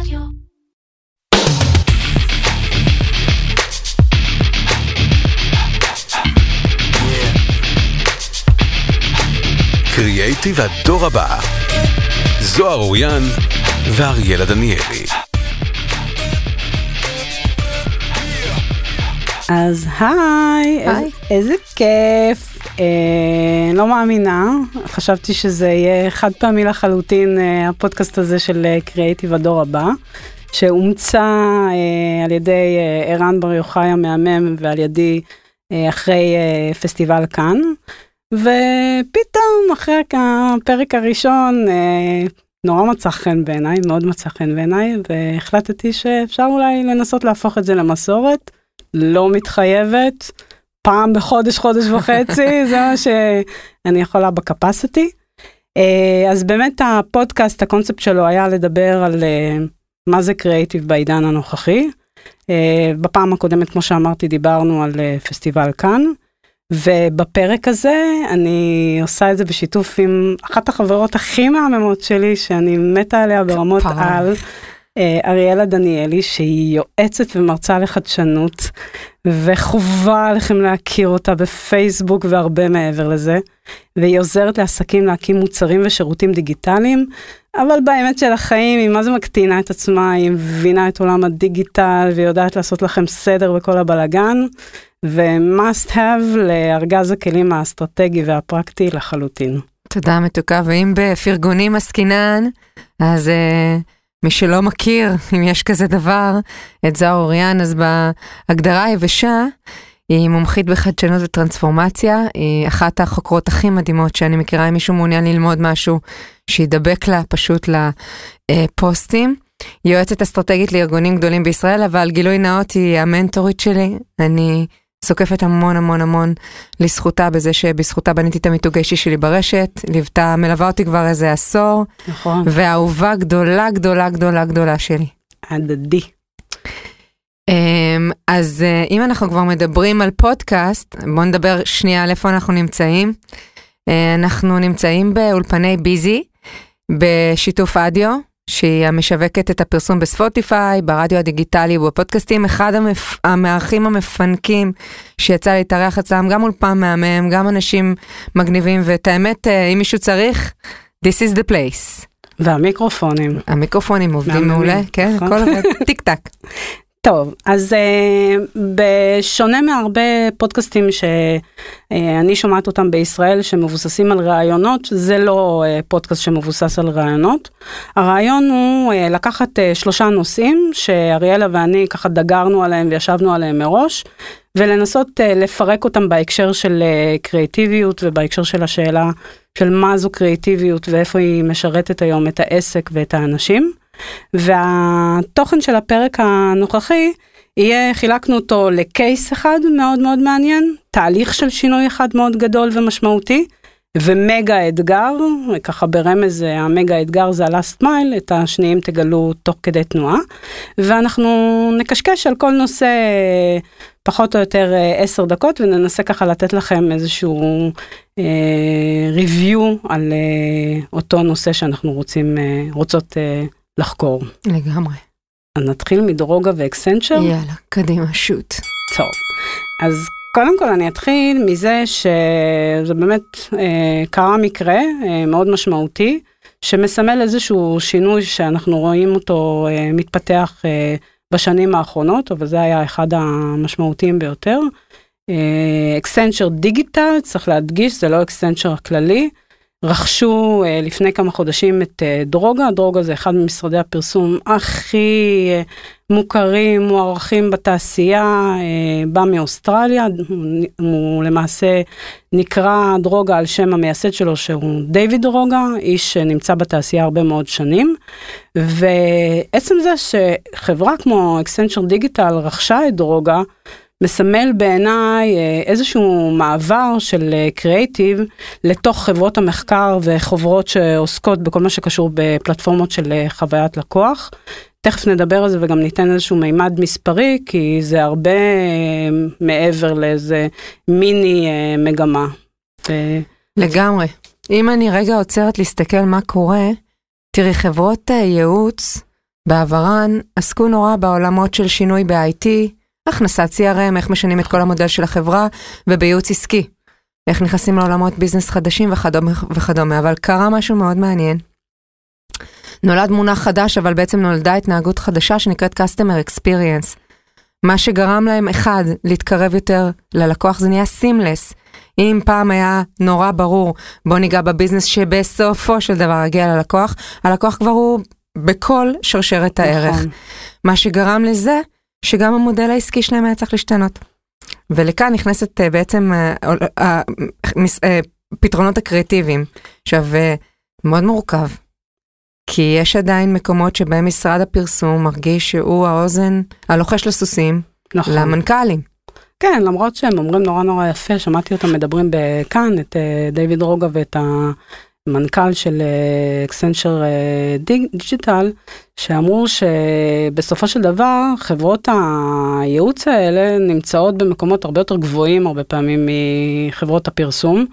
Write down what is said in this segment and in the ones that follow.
רדיו. קריאייטיב הדור הבא. זוהר אוריאן ואריאלה דניאלי. אז היי, איזה, איזה כיף. אה, לא מאמינה, חשבתי שזה יהיה חד פעמי לחלוטין אה, הפודקאסט הזה של אה, קריאייטיב הדור הבא, שאומצה אה, על ידי אה, ערן בר יוחאי המהמם ועל ידי אה, אחרי אה, פסטיבל כאן. ופתאום אחרי הפרק הראשון אה, נורא מצא חן בעיניי, מאוד מצא חן בעיניי, והחלטתי שאפשר אולי לנסות להפוך את זה למסורת. לא מתחייבת, פעם בחודש, חודש וחצי, זה מה שאני יכולה בקפסיטי. אז באמת הפודקאסט, הקונספט שלו היה לדבר על אה, מה זה קריאיטיב בעידן הנוכחי. אה, בפעם הקודמת, כמו שאמרתי, דיברנו על אה, פסטיבל כאן. ובפרק הזה אני עושה את זה בשיתוף עם אחת החברות הכי מהממות שלי, שאני מתה עליה ברמות על, אריאלה דניאלי, שהיא יועצת ומרצה לחדשנות, וחובה עליכם להכיר אותה בפייסבוק והרבה מעבר לזה. והיא עוזרת לעסקים להקים מוצרים ושירותים דיגיטליים, אבל באמת של החיים היא מה זה מקטינה את עצמה, היא מבינה את עולם הדיגיטל ויודעת לעשות לכם סדר בכל הבלגן, ו-must have לארגז הכלים האסטרטגי והפרקטי לחלוטין. תודה מתוקה, ואם בפרגונים עסקינן, אז... Uh... מי שלא מכיר, אם יש כזה דבר, את זוהר אוריאן, אז בהגדרה היבשה, היא מומחית בחדשנות וטרנספורמציה, היא אחת החוקרות הכי מדהימות שאני מכירה, אם מישהו מעוניין ללמוד משהו, שידבק לה פשוט לפוסטים. היא יועצת אסטרטגית לארגונים גדולים בישראל, אבל גילוי נאות היא המנטורית שלי. אני זוקפת המון המון המון לזכותה בזה שבזכותה בניתי את המיתוג האישי שלי ברשת, ליוותה, מלווה אותי כבר איזה עשור. נכון. ואהובה גדולה גדולה גדולה גדולה שלי. הדדי. אמ, אז אה, אם אנחנו כבר מדברים על פודקאסט, בואו נדבר שנייה על איפה אנחנו נמצאים. אה, אנחנו נמצאים באולפני ביזי, בשיתוף אדיו, שהיא המשווקת את הפרסום בספוטיפיי, ברדיו הדיגיטלי ובפודקאסטים, אחד המפ... המארחים המפנקים שיצא להתארח אצלם, גם אולפן מהמם, גם אנשים מגניבים, ואת האמת, אה, אם מישהו צריך, this is the place. והמיקרופונים. המיקרופונים עובדים מעולה, כן, נכון. הכל עובד, טיק טק. טוב, אז uh, בשונה מהרבה פודקאסטים שאני שומעת אותם בישראל שמבוססים על רעיונות, זה לא uh, פודקאסט שמבוסס על רעיונות. הרעיון הוא uh, לקחת uh, שלושה נושאים שאריאלה ואני ככה דגרנו עליהם וישבנו עליהם מראש, ולנסות uh, לפרק אותם בהקשר של uh, קריאיטיביות ובהקשר של השאלה של מה זו קריאיטיביות ואיפה היא משרתת היום את העסק ואת האנשים. והתוכן של הפרק הנוכחי יהיה, חילקנו אותו לקייס אחד מאוד מאוד מעניין, תהליך של שינוי אחד מאוד גדול ומשמעותי, ומגה אתגר, ככה ברמז המגה אתגר זה ה-last mile, את השניים תגלו תוך כדי תנועה, ואנחנו נקשקש על כל נושא פחות או יותר עשר דקות וננסה ככה לתת לכם איזשהו אה, על אה, אותו נושא שאנחנו רוצים, אה, רוצות אה, לחקור. לגמרי. אז נתחיל מדרוגה ואקסנצ'ר? יאללה, קדימה, שוט. טוב, אז קודם כל אני אתחיל מזה שזה באמת אה, קרה מקרה אה, מאוד משמעותי, שמסמל איזשהו שינוי שאנחנו רואים אותו אה, מתפתח אה, בשנים האחרונות, אבל זה היה אחד המשמעותיים ביותר. אקסנצ'ר דיגיטל, צריך להדגיש, זה לא אקסנצ'ר הכללי. רכשו uh, לפני כמה חודשים את uh, דרוגה, דרוגה זה אחד ממשרדי הפרסום הכי uh, מוכרים, מוערכים בתעשייה, בא מאוסטרליה, הוא למעשה נקרא דרוגה על שם המייסד שלו שהוא דיוויד דרוגה, איש שנמצא בתעשייה הרבה מאוד שנים, ועצם זה שחברה כמו אקסנצ'ר דיגיטל רכשה את דרוגה, מסמל בעיניי אה, איזשהו מעבר של קריאיטיב לתוך חברות המחקר וחוברות שעוסקות בכל מה שקשור בפלטפורמות של אה, חוויית לקוח. תכף נדבר על זה וגם ניתן איזשהו מימד מספרי כי זה הרבה אה, מעבר לאיזה מיני מגמה. לגמרי. אם אני רגע עוצרת להסתכל מה קורה, תראי חברות ייעוץ בעברן עסקו נורא בעולמות של שינוי ב-IT, הכנסת CRM, איך משנים את כל המודל של החברה, ובייעוץ עסקי. איך נכנסים לעולמות ביזנס חדשים וכדומה וכדומה, אבל קרה משהו מאוד מעניין. נולד מונח חדש, אבל בעצם נולדה התנהגות חדשה שנקראת Customer Experience. מה שגרם להם, אחד, להתקרב יותר ללקוח, זה נהיה סימלס. אם פעם היה נורא ברור, בוא ניגע בביזנס שבסופו של דבר יגיע ללקוח, הלקוח כבר הוא בכל שרשרת הערך. נכון. מה שגרם לזה, שגם המודל העסקי שלהם היה צריך להשתנות. ולכאן נכנסת אה, בעצם אה, אה, אה, הקריאטיביים. עכשיו, מאוד מורכב, כי יש עדיין מקומות שבהם משרד הפרסום מרגיש שהוא האוזן הלוחש לסוסים נכון. למנכ"לים. כן, למרות שהם אומרים נורא נורא יפה, שמעתי אותם מדברים בכאן, את דיוויד רוגה ואת המנכ"ל של אקסנצ'ר דיגיטל, שאמרו שבסופו של דבר חברות הייעוץ האלה נמצאות במקומות הרבה יותר גבוהים הרבה פעמים מחברות הפרסום,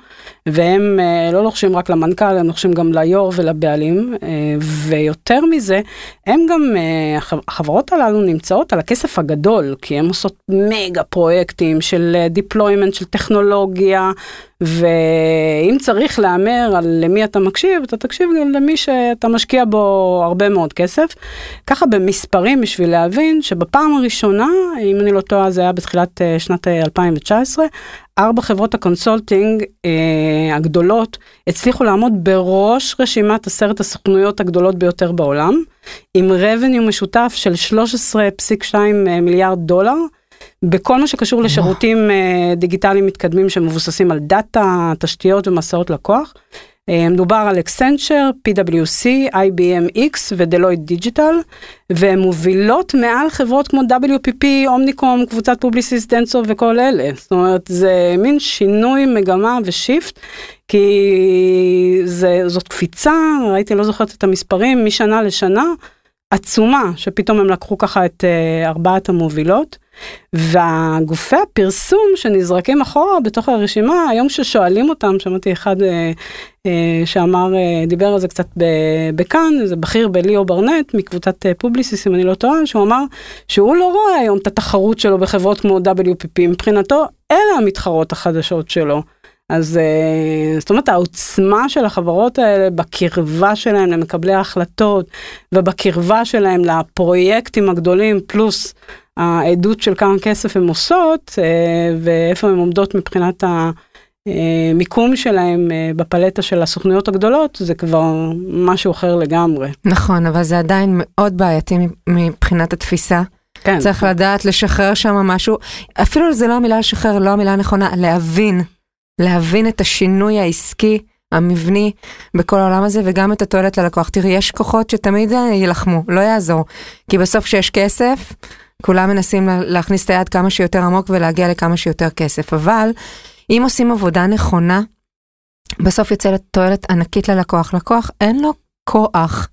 והם אה, לא לוחשים רק למנכ"ל, הם לוחשים גם ליו"ר ולבעלים, אה, ויותר מזה, הם גם, אה, הח- החברות הללו נמצאות על הכסף הגדול, כי הן עושות מגה פרויקטים של deployment של טכנולוגיה, ואם צריך להמר על למי אתה מקשיב, אתה תקשיב גם למי שאתה משקיע בו הרבה מאוד כסף. ככה במספרים בשביל להבין שבפעם הראשונה, אם אני לא טועה זה היה בתחילת אה, שנת אה, 2019, ארבע חברות ה consulting אה, הגדולות הצליחו לעמוד בראש רשימת עשרת הסוכנויות הגדולות ביותר בעולם, עם revenue משותף של 13.2 מיליארד דולר. בכל מה שקשור לשירותים אה, דיגיטליים מתקדמים שמבוססים על דאטה, תשתיות ומסעות לקוח. אה, מדובר על Accenture, PwC, IBM iX ו Deloitte Digital, והן מובילות מעל חברות כמו WPP, Omnicom, קבוצת Publicis, Dentsu וכל אלה. זאת אומרת, זה מין שינוי מגמה ו shift, כי זה, זאת קפיצה, ראיתי, לא זוכרת את המספרים, משנה לשנה, עצומה, שפתאום הם לקחו ככה את אה, ארבעת המובילות. והגופי הפרסום שנזרקים אחורה בתוך הרשימה, היום ששואלים אותם, שמעתי אחד אה, אה, שאמר, אה, דיבר על זה קצת בכאן, זה בכיר ב Leo Burnett מקבוצת אה, Publicis, אם אני לא טועה, שהוא אמר שהוא לא רואה היום את התחרות שלו בחברות כמו WPP, מבחינתו אלה המתחרות החדשות שלו. אז אה, זאת אומרת העוצמה של החברות האלה בקרבה שלהם למקבלי ההחלטות ובקרבה שלהם לפרויקטים הגדולים פלוס העדות של כמה כסף הן עושות אה, ואיפה הן עומדות מבחינת המיקום שלהם אה, בפלטה של הסוכנויות הגדולות זה כבר משהו אחר לגמרי. נכון, אבל זה עדיין מאוד בעייתי מבחינת התפיסה. כן. צריך לדעת לשחרר שם משהו, אפילו זה לא המילה לשחרר, לא המילה הנכונה, להבין. להבין את השינוי העסקי, המבני, בכל העולם הזה, וגם את התועלת ללקוח. תראי, יש כוחות שתמיד אה, יילחמו, לא יעזור. כי בסוף כשיש כסף, כולם מנסים לה- להכניס את היד כמה שיותר עמוק ולהגיע לכמה שיותר כסף. אבל אם עושים עבודה נכונה, בסוף יוצא תועלת ענקית ללקוח. לקוח אין לו כוח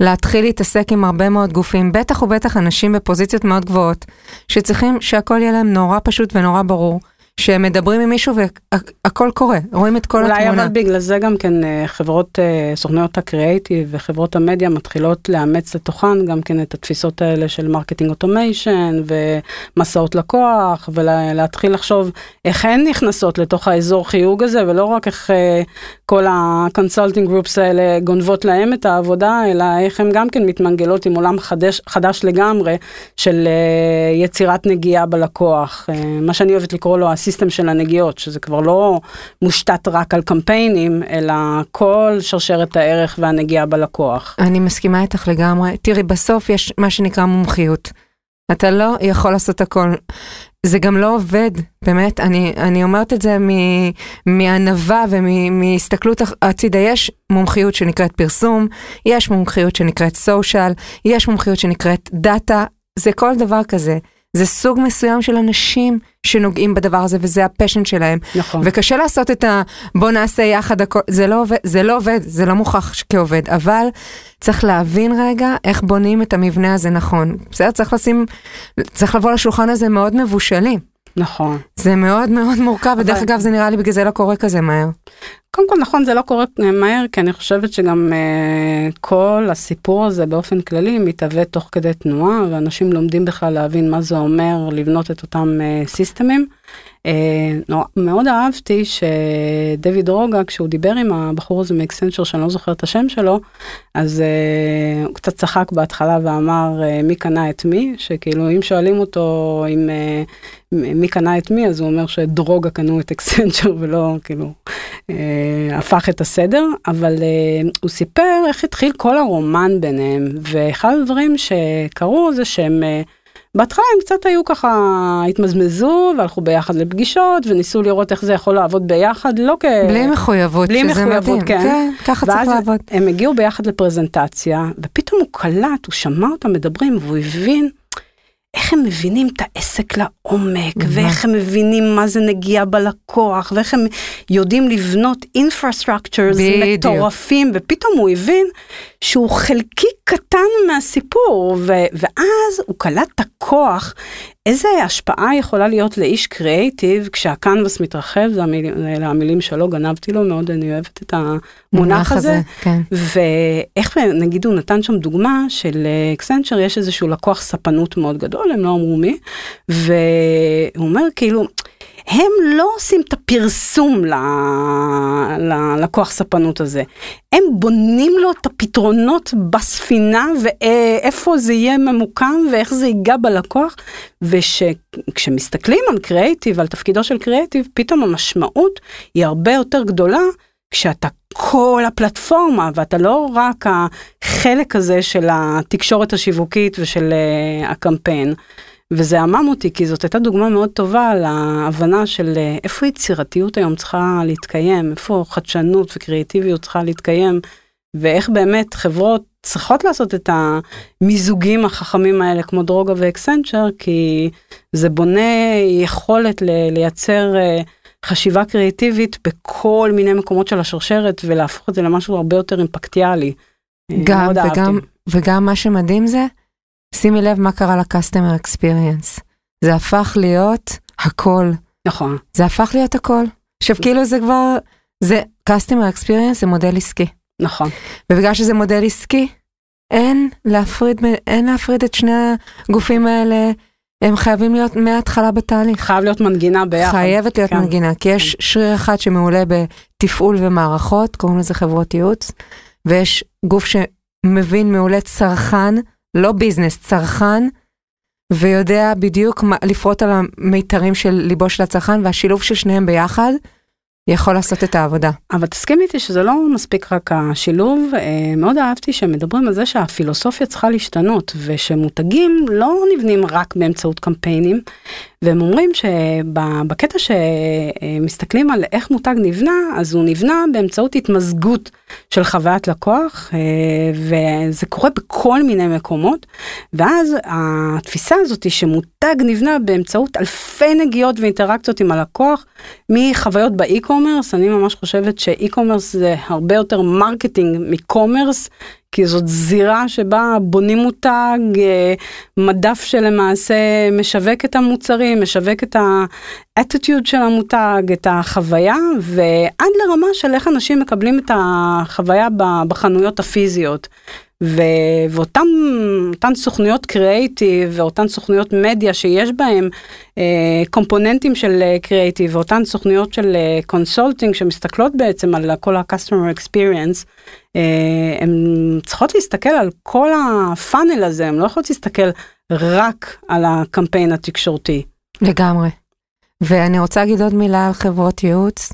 להתחיל להתעסק עם הרבה מאוד גופים, בטח ובטח אנשים בפוזיציות מאוד גבוהות, שצריכים שהכל יהיה להם נורא פשוט ונורא ברור. שהם מדברים עם מישהו והכל קורה, רואים את כל אולי התמונה. אבל בגלל זה גם כן אה, חברות, אה, סוכנויות הקריאייטיב וחברות המדיה מתחילות לאמץ לתוכם גם כן את התפיסות האלה של marketing automation ומסעות לקוח ולהתחיל לחשוב איך הן נכנסות לתוך האזור חיוג הזה ולא רק איך אה, כל ה consulting groups האלה גונבות להם את העבודה אלא איך הן גם כן מתמנגלות עם עולם חדש, חדש לגמרי של יצירת נגיעה בלקוח, מה שאני אוהבת לקרוא לו ה system של הנגיעות, שזה כבר לא מושתת רק על קמפיינים, אלא כל שרשרת הערך והנגיעה בלקוח. אני מסכימה איתך לגמרי. תראי, בסוף יש מה שנקרא מומחיות. אתה לא יכול לעשות הכל. זה גם לא עובד, באמת, אני, אני אומרת את זה מ- מענווה ומהסתכלות הצידה. יש מומחיות שנקראת פרסום, יש מומחיות שנקראת social, יש מומחיות שנקראת דאטה, זה כל דבר כזה. זה סוג מסוים של אנשים שנוגעים בדבר הזה וזה ה passion שלהם. נכון. וקשה לעשות את ה... בוא נעשה יחד הכל, זה לא עובד, זה לא עובד, זה לא מוכח כעובד, אבל צריך להבין רגע איך בונים את המבנה הזה נכון. בסדר, צריך לשים, צריך לבוא לשולחן הזה מאוד מבושלים. נכון. זה מאוד מאוד מורכב, ודרך אבל- אגב זה נראה לי בגלל זה לא קורה כזה מהר. קודם כל נכון זה לא קורה מהר כי אני חושבת שגם uh, כל הסיפור הזה באופן כללי מתהווה תוך כדי תנועה ואנשים לומדים בכלל להבין מה זה אומר לבנות את אותם uh, סיסטמים. Uh, מאוד אהבתי שדויד רוגה כשהוא דיבר עם הבחור הזה מאקסנצ'ר שאני לא זוכר את השם שלו אז uh, הוא קצת צחק בהתחלה ואמר uh, מי קנה את מי שכאילו אם שואלים אותו אם מי קנה את מי אז הוא אומר שדרוגה קנו את אקסנצ'ר ולא כאילו הפך את הסדר אבל הוא סיפר איך התחיל כל הרומן ביניהם ואחד הדברים שקרו זה שהם. בהתחלה הם קצת היו ככה, התמזמזו והלכו ביחד לפגישות וניסו לראות איך זה יכול לעבוד ביחד, לא כ... בלי מחויבות, בלי שזה מחויבות, מדהים. כן. כן, ככה צריך לעבוד. הם הגיעו ביחד לפרזנטציה, ופתאום הוא קלט, הוא שמע אותם מדברים, והוא הבין איך הם מבינים את העסק לעומק, ואיך הם מבינים מה זה נגיעה בלקוח, ואיך הם יודעים לבנות infrastructures. מטורפים, ופתאום הוא הבין שהוא חלקי קטן מהסיפור, ואז הוא קלט את הכוח, איזה השפעה יכולה להיות לאיש קריאייטיב כשהקנבס מתרחב, זה המילים, אלה המילים שלו, גנבתי לו מאוד, אני אוהבת את המונח הזה. כן. ואיך נגיד הוא נתן שם דוגמה של אקסנצ'ר יש איזשהו לקוח ספנות מאוד גדול הם לא אמרו מי והוא אומר כאילו הם לא עושים את הפרסום ל- ללקוח ספנות הזה הם בונים לו את הפתרונות בספינה ואיפה זה יהיה ממוקם ואיך זה ייגע בלקוח וכשמסתכלים על קריאיטיב על תפקידו של קריאיטיב פתאום המשמעות היא הרבה יותר גדולה כשאתה כל הפלטפורמה ואתה לא רק החלק הזה של התקשורת השיווקית ושל uh, הקמפיין. וזה עמם אותי כי זאת הייתה דוגמה מאוד טובה להבנה של uh, איפה יצירתיות היום צריכה להתקיים, איפה חדשנות וקריאטיביות צריכה להתקיים, ואיך באמת חברות צריכות לעשות את המיזוגים החכמים האלה כמו דרוגה ואקסנצ'ר, כי זה בונה יכולת לייצר uh, חשיבה קריאטיבית בכל מיני מקומות של השרשרת ולהפוך את זה למשהו הרבה יותר אימפקטיאלי. גם מאוד אהבתי. וגם, וגם מה שמדהים זה, שימי לב מה קרה ל-customer experience. זה הפך להיות הכל. נכון, זה הפך להיות הכל. עכשיו כאילו זה כבר, זה customer experience זה מודל עסקי. נכון, ובגלל שזה מודל עסקי, אין להפריד, אין להפריד את שני הגופים האלה, הם חייבים להיות מההתחלה בתהליך. חייב להיות מנגינה ביחד. חייבת להיות כן. מנגינה, כי יש שריר אחד שמעולה בתפעול ומערכות, קוראים לזה חברות ייעוץ, ויש גוף שמבין מעולה צרכן, לא ביזנס, צרכן, ויודע בדיוק לפרוט על המיתרים של ליבו של הצרכן, והשילוב של שניהם ביחד יכול לעשות את העבודה. אבל תסכים איתי שזה לא מספיק רק השילוב, אה, מאוד אהבתי שהם מדברים על זה שהפילוסופיה צריכה להשתנות ושמותגים לא נבנים רק באמצעות קמפיינים והם אומרים שבקטע שמסתכלים על איך מותג נבנה אז הוא נבנה באמצעות התמזגות של חוויית לקוח אה, וזה קורה בכל מיני מקומות ואז התפיסה הזאת שמותג נבנה באמצעות אלפי נגיעות ואינטראקציות עם הלקוח מחוויות ב e-commerce אני ממש חושבת ש e-commerce זה הרבה יותר marketing מ commerce כי זאת זירה שבה בונים מותג, אה, מדף שלמעשה משווק את המוצרים, משווק את האטיטיוד של המותג, את החוויה, ועד לרמה של איך אנשים מקבלים את החוויה בחנויות הפיזיות. ו- ואותן אותן סוכנויות קריאייטיב ואותן סוכנויות מדיה שיש בהן אה, קומפוננטים של קריאייטיב ואותן סוכנויות של consulting שמסתכלות בעצם על כל ה customer experience, אה, הן צריכות להסתכל על כל הפאנל הזה, הן לא יכולות להסתכל רק על הקמפיין התקשורתי. לגמרי. ואני רוצה להגיד עוד מילה על חברות ייעוץ.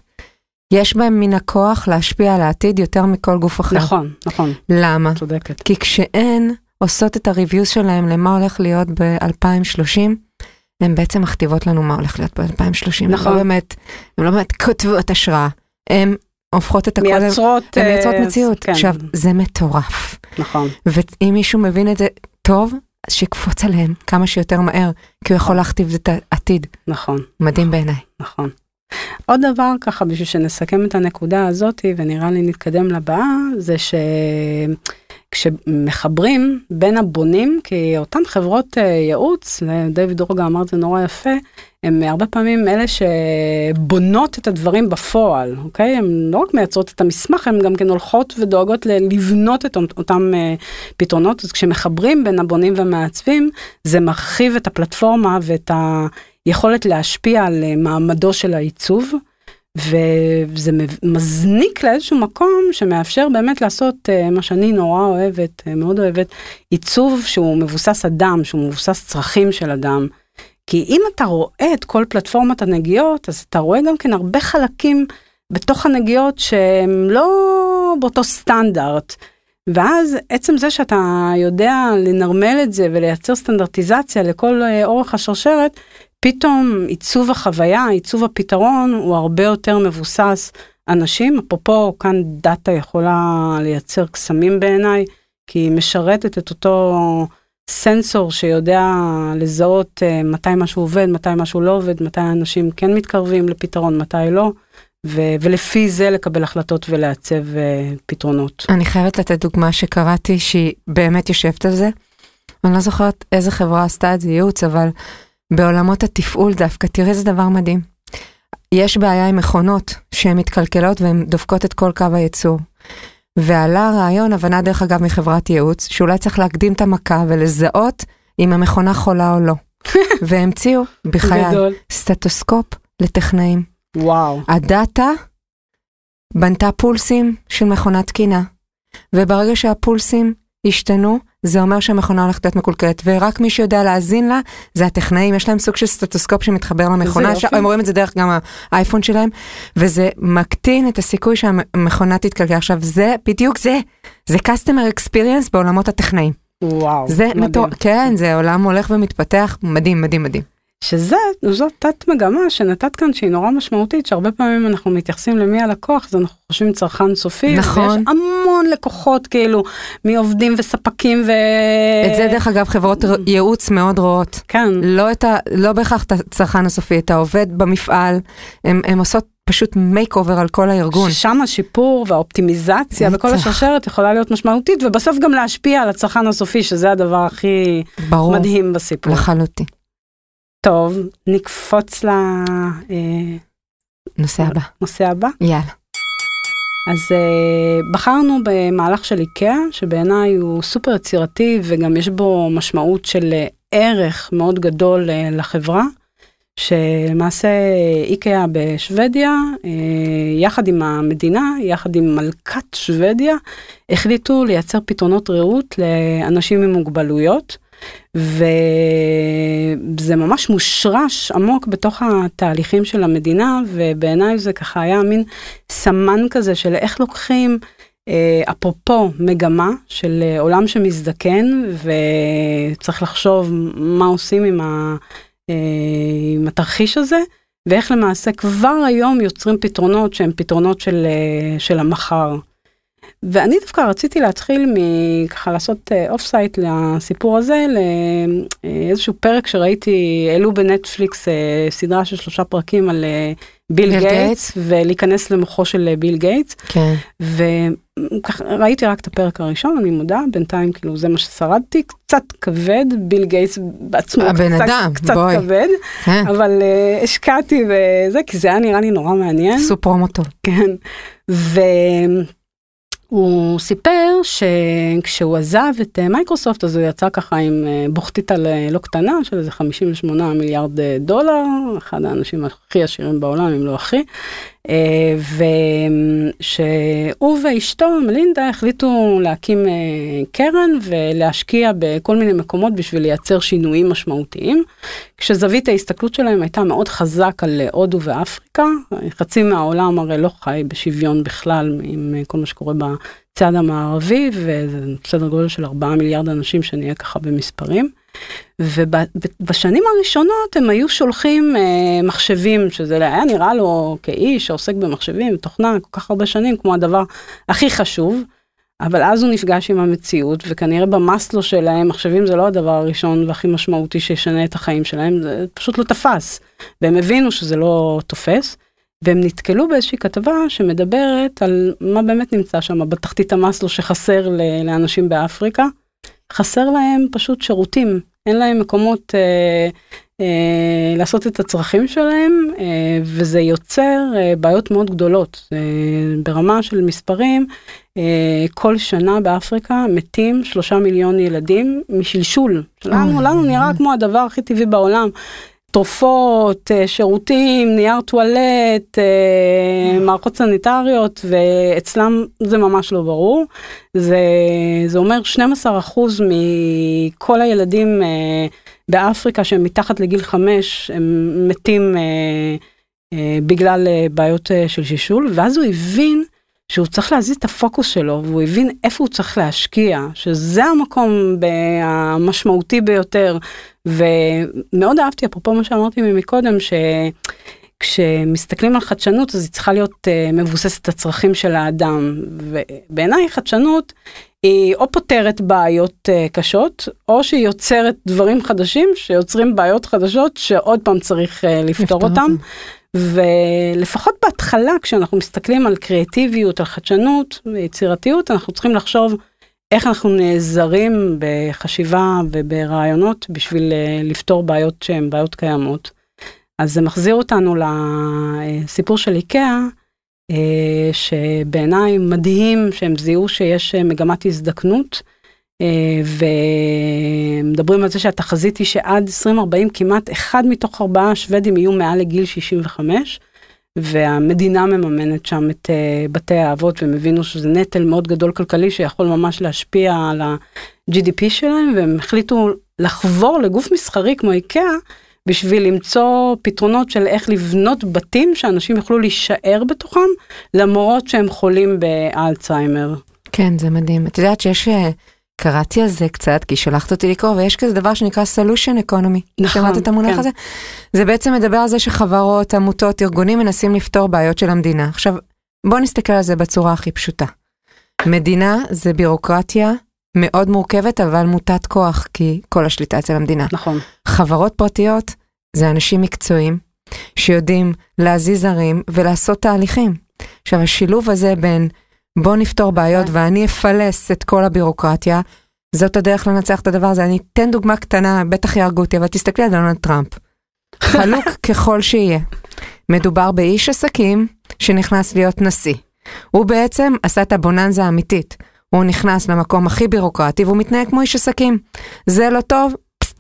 יש בהם מן הכוח להשפיע על העתיד יותר מכל גוף אחר. נכון, נכון, למה? צודקת. כי כשהן עושות את הריוויוז שלהם למה הולך להיות ב-2030, הן בעצם מכתיבות לנו מה הולך להיות ב-2030. נכון. הן לא באמת, הן לא באמת כותבות השראה, הן הופכות את הכל, מייצרות, הן מייצרות אה, מציאות. כן, עכשיו, זה מטורף. נכון, ואם מישהו מבין את זה טוב, אז שיקפוץ עליהם כמה שיותר מהר, כי הוא יכול להכתיב את העתיד. נכון. מדהים בעיניי. נכון. עוד דבר ככה בשביל שנסכם את הנקודה הזאתי ונראה לי נתקדם לבאה זה שכשמחברים בין הבונים כי אותן חברות אה, ייעוץ דיוויד רוגה אמר את זה נורא יפה הן הרבה פעמים אלה שבונות את הדברים בפועל, אוקיי? הן לא רק מייצרות את המסמך, הן גם כן הולכות ודואגות לבנות את אותם uh, פתרונות. אז כשמחברים בין הבונים והמעצבים, זה מרחיב את הפלטפורמה ואת היכולת להשפיע על uh, מעמדו של העיצוב. וזה מזניק לאיזשהו מקום שמאפשר באמת לעשות uh, מה שאני נורא אוהבת, uh, מאוד אוהבת, עיצוב שהוא מבוסס אדם, שהוא מבוסס צרכים של אדם. כי אם אתה רואה את כל פלטפורמת הנגיעות, אז אתה רואה גם כן הרבה חלקים בתוך הנגיעות שהם לא באותו סטנדרט. ואז עצם זה שאתה יודע לנרמל את זה ולייצר סטנדרטיזציה לכל אה, אורך השרשרת, פתאום עיצוב החוויה, עיצוב הפתרון הוא הרבה יותר מבוסס אנשים. אפרופו כאן דאטה יכולה לייצר קסמים בעיניי, כי היא משרתת את אותו סנסור שיודע לזהות uh, מתי משהו עובד, מתי משהו לא עובד, מתי אנשים כן מתקרבים לפתרון, מתי לא, ו- ולפי זה לקבל החלטות ולעצב uh, פתרונות. אני חייבת לתת דוגמה שקראתי שהיא באמת יושבת על זה. אני לא זוכרת איזה חברה עשתה את זה ייעוץ, אבל בעולמות התפעול דווקא, תראה איזה דבר מדהים. יש בעיה עם מכונות שהן מתקלקלות והן דופקות את כל קו הייצור. ועלה רעיון, הבנה דרך אגב מחברת ייעוץ, שאולי צריך להקדים את המכה ולזהות אם המכונה חולה או לא. והמציאו, בחיי, סטטוסקופ לטכנאים. וואו. הדאטה בנתה פולסים של מכונת תקינה, וברגע שהפולסים השתנו, זה אומר שהמכונה הולכת להיות מקולקלת, ורק מי שיודע להאזין לה, זה הטכנאים, יש להם סוג של סטטוסקופ שמתחבר למכונה, ש... הם רואים את זה דרך גם האייפון שלהם, וזה מקטין את הסיכוי שהמכונה תתקלקל. עכשיו, זה בדיוק זה, זה customer experience בעולמות הטכנאים. וואו, זה מדהים. מטור... כן, זה עולם הולך ומתפתח, מדהים, מדהים, מדהים. שזה, זאת תת מגמה שנתת כאן שהיא נורא משמעותית, שהרבה פעמים אנחנו מתייחסים למי הלקוח, אז אנחנו חושבים צרכן סופי, נכון. ויש המון לקוחות כאילו, מעובדים וספקים ו... את זה דרך אגב חברות ייעוץ מאוד רואות. כן. לא, ה, לא בהכרח את הצרכן הסופי, את העובד במפעל, הן עושות פשוט makeover על כל הארגון. ששם השיפור והאופטימיזציה וכל השרשרת יכולה להיות משמעותית, ובסוף גם להשפיע על הצרכן הסופי, שזה הדבר הכי ברור, מדהים בסיפור. לחלוטין. טוב, נקפוץ לנושא הבא. נושא הבא? יאללה. אז uh, בחרנו במהלך של איקאה, שבעיניי הוא סופר יצירתי וגם יש בו משמעות של uh, ערך מאוד גדול uh, לחברה, שלמעשה איקאה בשוודיה, uh, יחד עם המדינה, יחד עם מלכת שוודיה, החליטו לייצר פתרונות ראות לאנשים עם מוגבלויות. וזה ממש מושרש עמוק בתוך התהליכים של המדינה, ובעיניי זה ככה היה מין סמן כזה של איך לוקחים, אה, אפרופו מגמה של אה, עולם שמזדקן, וצריך לחשוב מה עושים עם, ה, אה, עם התרחיש הזה. ואיך למעשה כבר היום יוצרים פתרונות שהם פתרונות של, של המחר. ואני דווקא רציתי להתחיל מככה לעשות off אה, side לסיפור הזה, לאיזשהו פרק שראיתי, העלו בנטפליקס אה, סדרה של שלושה פרקים על ביל גייטס, ולהיכנס למוחו של ביל גייטס. כן. וראיתי רק את הפרק הראשון, אני מודה, בינתיים כאילו זה מה ששרדתי, קצת כבד, ביל גייטס בעצמו הבן קצת, אדם, קצת בואי. כבד, כן. אבל אה, השקעתי בזה, כי זה היה נראה לי נורא מעניין. עשו פרומו טוב. כן. ו... הוא סיפר שכשהוא עזב את אה, מייקרוסופט אז הוא יצא ככה עם אה, בוכטית על אה, לא קטנה של איזה 58 מיליארד דולר, אחד האנשים הכי עשירים בעולם אם לא הכי, ושהוא ואשתו מלינדה החליטו להקים קרן ולהשקיע בכל מיני מקומות בשביל לייצר שינויים משמעותיים, כשזווית ההסתכלות שלהם הייתה מאוד חזק על הודו ואפריקה, חצי מהעולם הרי לא חי בשוויון בכלל עם כל מה שקורה בצד המערבי, וזה בסדר גודל של 4 מיליארד אנשים שנהיה ככה במספרים. ובשנים הראשונות הם היו שולחים אה, מחשבים, שזה היה נראה לו כאיש שעוסק במחשבים, תוכנה כל כך הרבה שנים, כמו הדבר הכי חשוב. אבל אז הוא נפגש עם המציאות, וכנראה במאסלו שלהם מחשבים זה לא הדבר הראשון והכי משמעותי שישנה את החיים שלהם, זה פשוט לא תפס. והם הבינו שזה לא תופס, והם נתקלו באיזושהי כתבה שמדברת על מה באמת נמצא שם בתחתית המאסלו שחסר לאנשים באפריקה. חסר להם פשוט שירותים, אין להם מקומות אה, אה, לעשות את הצרכים שלהם, אה, וזה יוצר אה, בעיות מאוד גדולות. אה, ברמה של מספרים, אה, כל שנה באפריקה מתים שלושה מיליון ילדים משלשול. לנו, לנו נראה כמו הדבר הכי טבעי בעולם. תרופות, אה, שירותים, נייר טואלט, אה, מערכות סניטריות, ואצלם זה ממש לא ברור. זה, זה אומר 12% מכל הילדים אה, באפריקה שהם מתחת לגיל 5, הם מתים בגלל בעיות של שישול, ואז הוא הבין שהוא צריך להזיז את הפוקוס שלו, והוא הבין איפה הוא צריך להשקיע, שזה המקום המשמעותי ביותר, ומאוד אהבתי, אפרופו מה שאמרתי מקודם, שכשמסתכלים על חדשנות אז היא צריכה להיות uh, מבוססת הצרכים של האדם, ובעיניי חדשנות היא או פותרת בעיות uh, קשות, או שהיא יוצרת דברים חדשים שיוצרים בעיות חדשות שעוד פעם צריך uh, לפתור אותם. ולפחות בהתחלה כשאנחנו מסתכלים על קריאטיביות, על חדשנות ויצירתיות, אנחנו צריכים לחשוב איך אנחנו נעזרים בחשיבה וברעיונות בשביל אה, לפתור בעיות שהן בעיות קיימות. אז זה מחזיר אותנו לסיפור של איקאה, אה, שבעיניי מדהים שהם זיהו שיש אה, מגמת הזדקנות. ומדברים על זה שהתחזית היא שעד 2040 כמעט אחד מתוך ארבעה שוודים יהיו מעל לגיל 65. והמדינה מממנת שם את uh, בתי האבות והם הבינו שזה נטל מאוד גדול כלכלי שיכול ממש להשפיע על ה-GDP שלהם והם החליטו לחבור לגוף מסחרי כמו איקאה בשביל למצוא פתרונות של איך לבנות בתים שאנשים יוכלו להישאר בתוכם למרות שהם חולים באלצהיימר. כן זה מדהים את יודעת שיש אה, קראתי על זה קצת, כי שלחת אותי לקרוא, ויש כזה דבר שנקרא solution economy. נכון, שמעת את המונח כן. הזה? זה בעצם מדבר על זה שחברות, עמותות, ארגונים מנסים לפתור בעיות של המדינה. עכשיו, בוא נסתכל על זה בצורה הכי פשוטה. מדינה זה בירוקרטיה מאוד מורכבת, אבל מוטת כוח, כי כל השליטה אצל המדינה. נכון. חברות פרטיות זה אנשים מקצועיים, שיודעים להזיז ערים ולעשות תהליכים. עכשיו, השילוב הזה בין בוא נפתור בעיות כן. ואני אפלס את כל הבירוקרטיה. זאת הדרך לנצח את הדבר הזה. אני אתן דוגמה קטנה, בטח יהרגו אותי, אבל תסתכלי על דונלד טראמפ. חלוק ככל שיהיה. מדובר באיש עסקים שנכנס להיות נשיא. הוא בעצם עשה את הבוננזה האמיתית. הוא נכנס למקום הכי בירוקרטי והוא מתנהג כמו איש עסקים. זה לא טוב,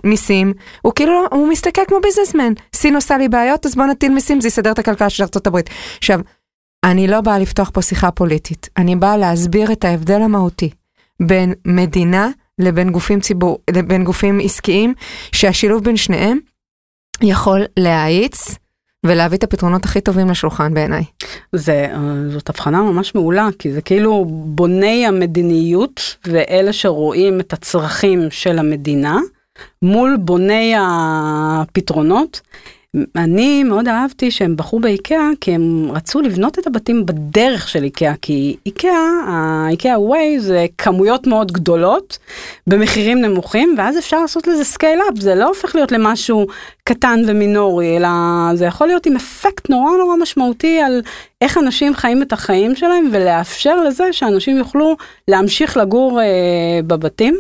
מיסים, הוא כאילו, הוא מסתכל כמו ביזנסמן. סין עושה לי בעיות, אז בוא נטיל מיסים, זה יסדר את הכלכלה של ארה"ב. עכשיו, אני לא באה לפתוח פה שיחה פוליטית, אני באה להסביר את ההבדל המהותי בין מדינה לבין גופים ציבור, לבין גופים עסקיים, שהשילוב בין שניהם יכול להאיץ ולהביא את הפתרונות הכי טובים לשולחן בעיניי. זה, אה, זאת הבחנה ממש מעולה, כי זה כאילו בוני המדיניות ואלה שרואים את הצרכים של המדינה מול בוני הפתרונות. אני מאוד אהבתי שהם בחרו באיקאה כי הם רצו לבנות את הבתים בדרך של איקאה כי איקאה, האיקאה ווי זה כמויות מאוד גדולות במחירים נמוכים ואז אפשר לעשות לזה scale up זה לא הופך להיות למשהו קטן ומינורי אלא זה יכול להיות עם אפקט נורא נורא משמעותי על איך אנשים חיים את החיים שלהם ולאפשר לזה שאנשים יוכלו להמשיך לגור אה, בבתים.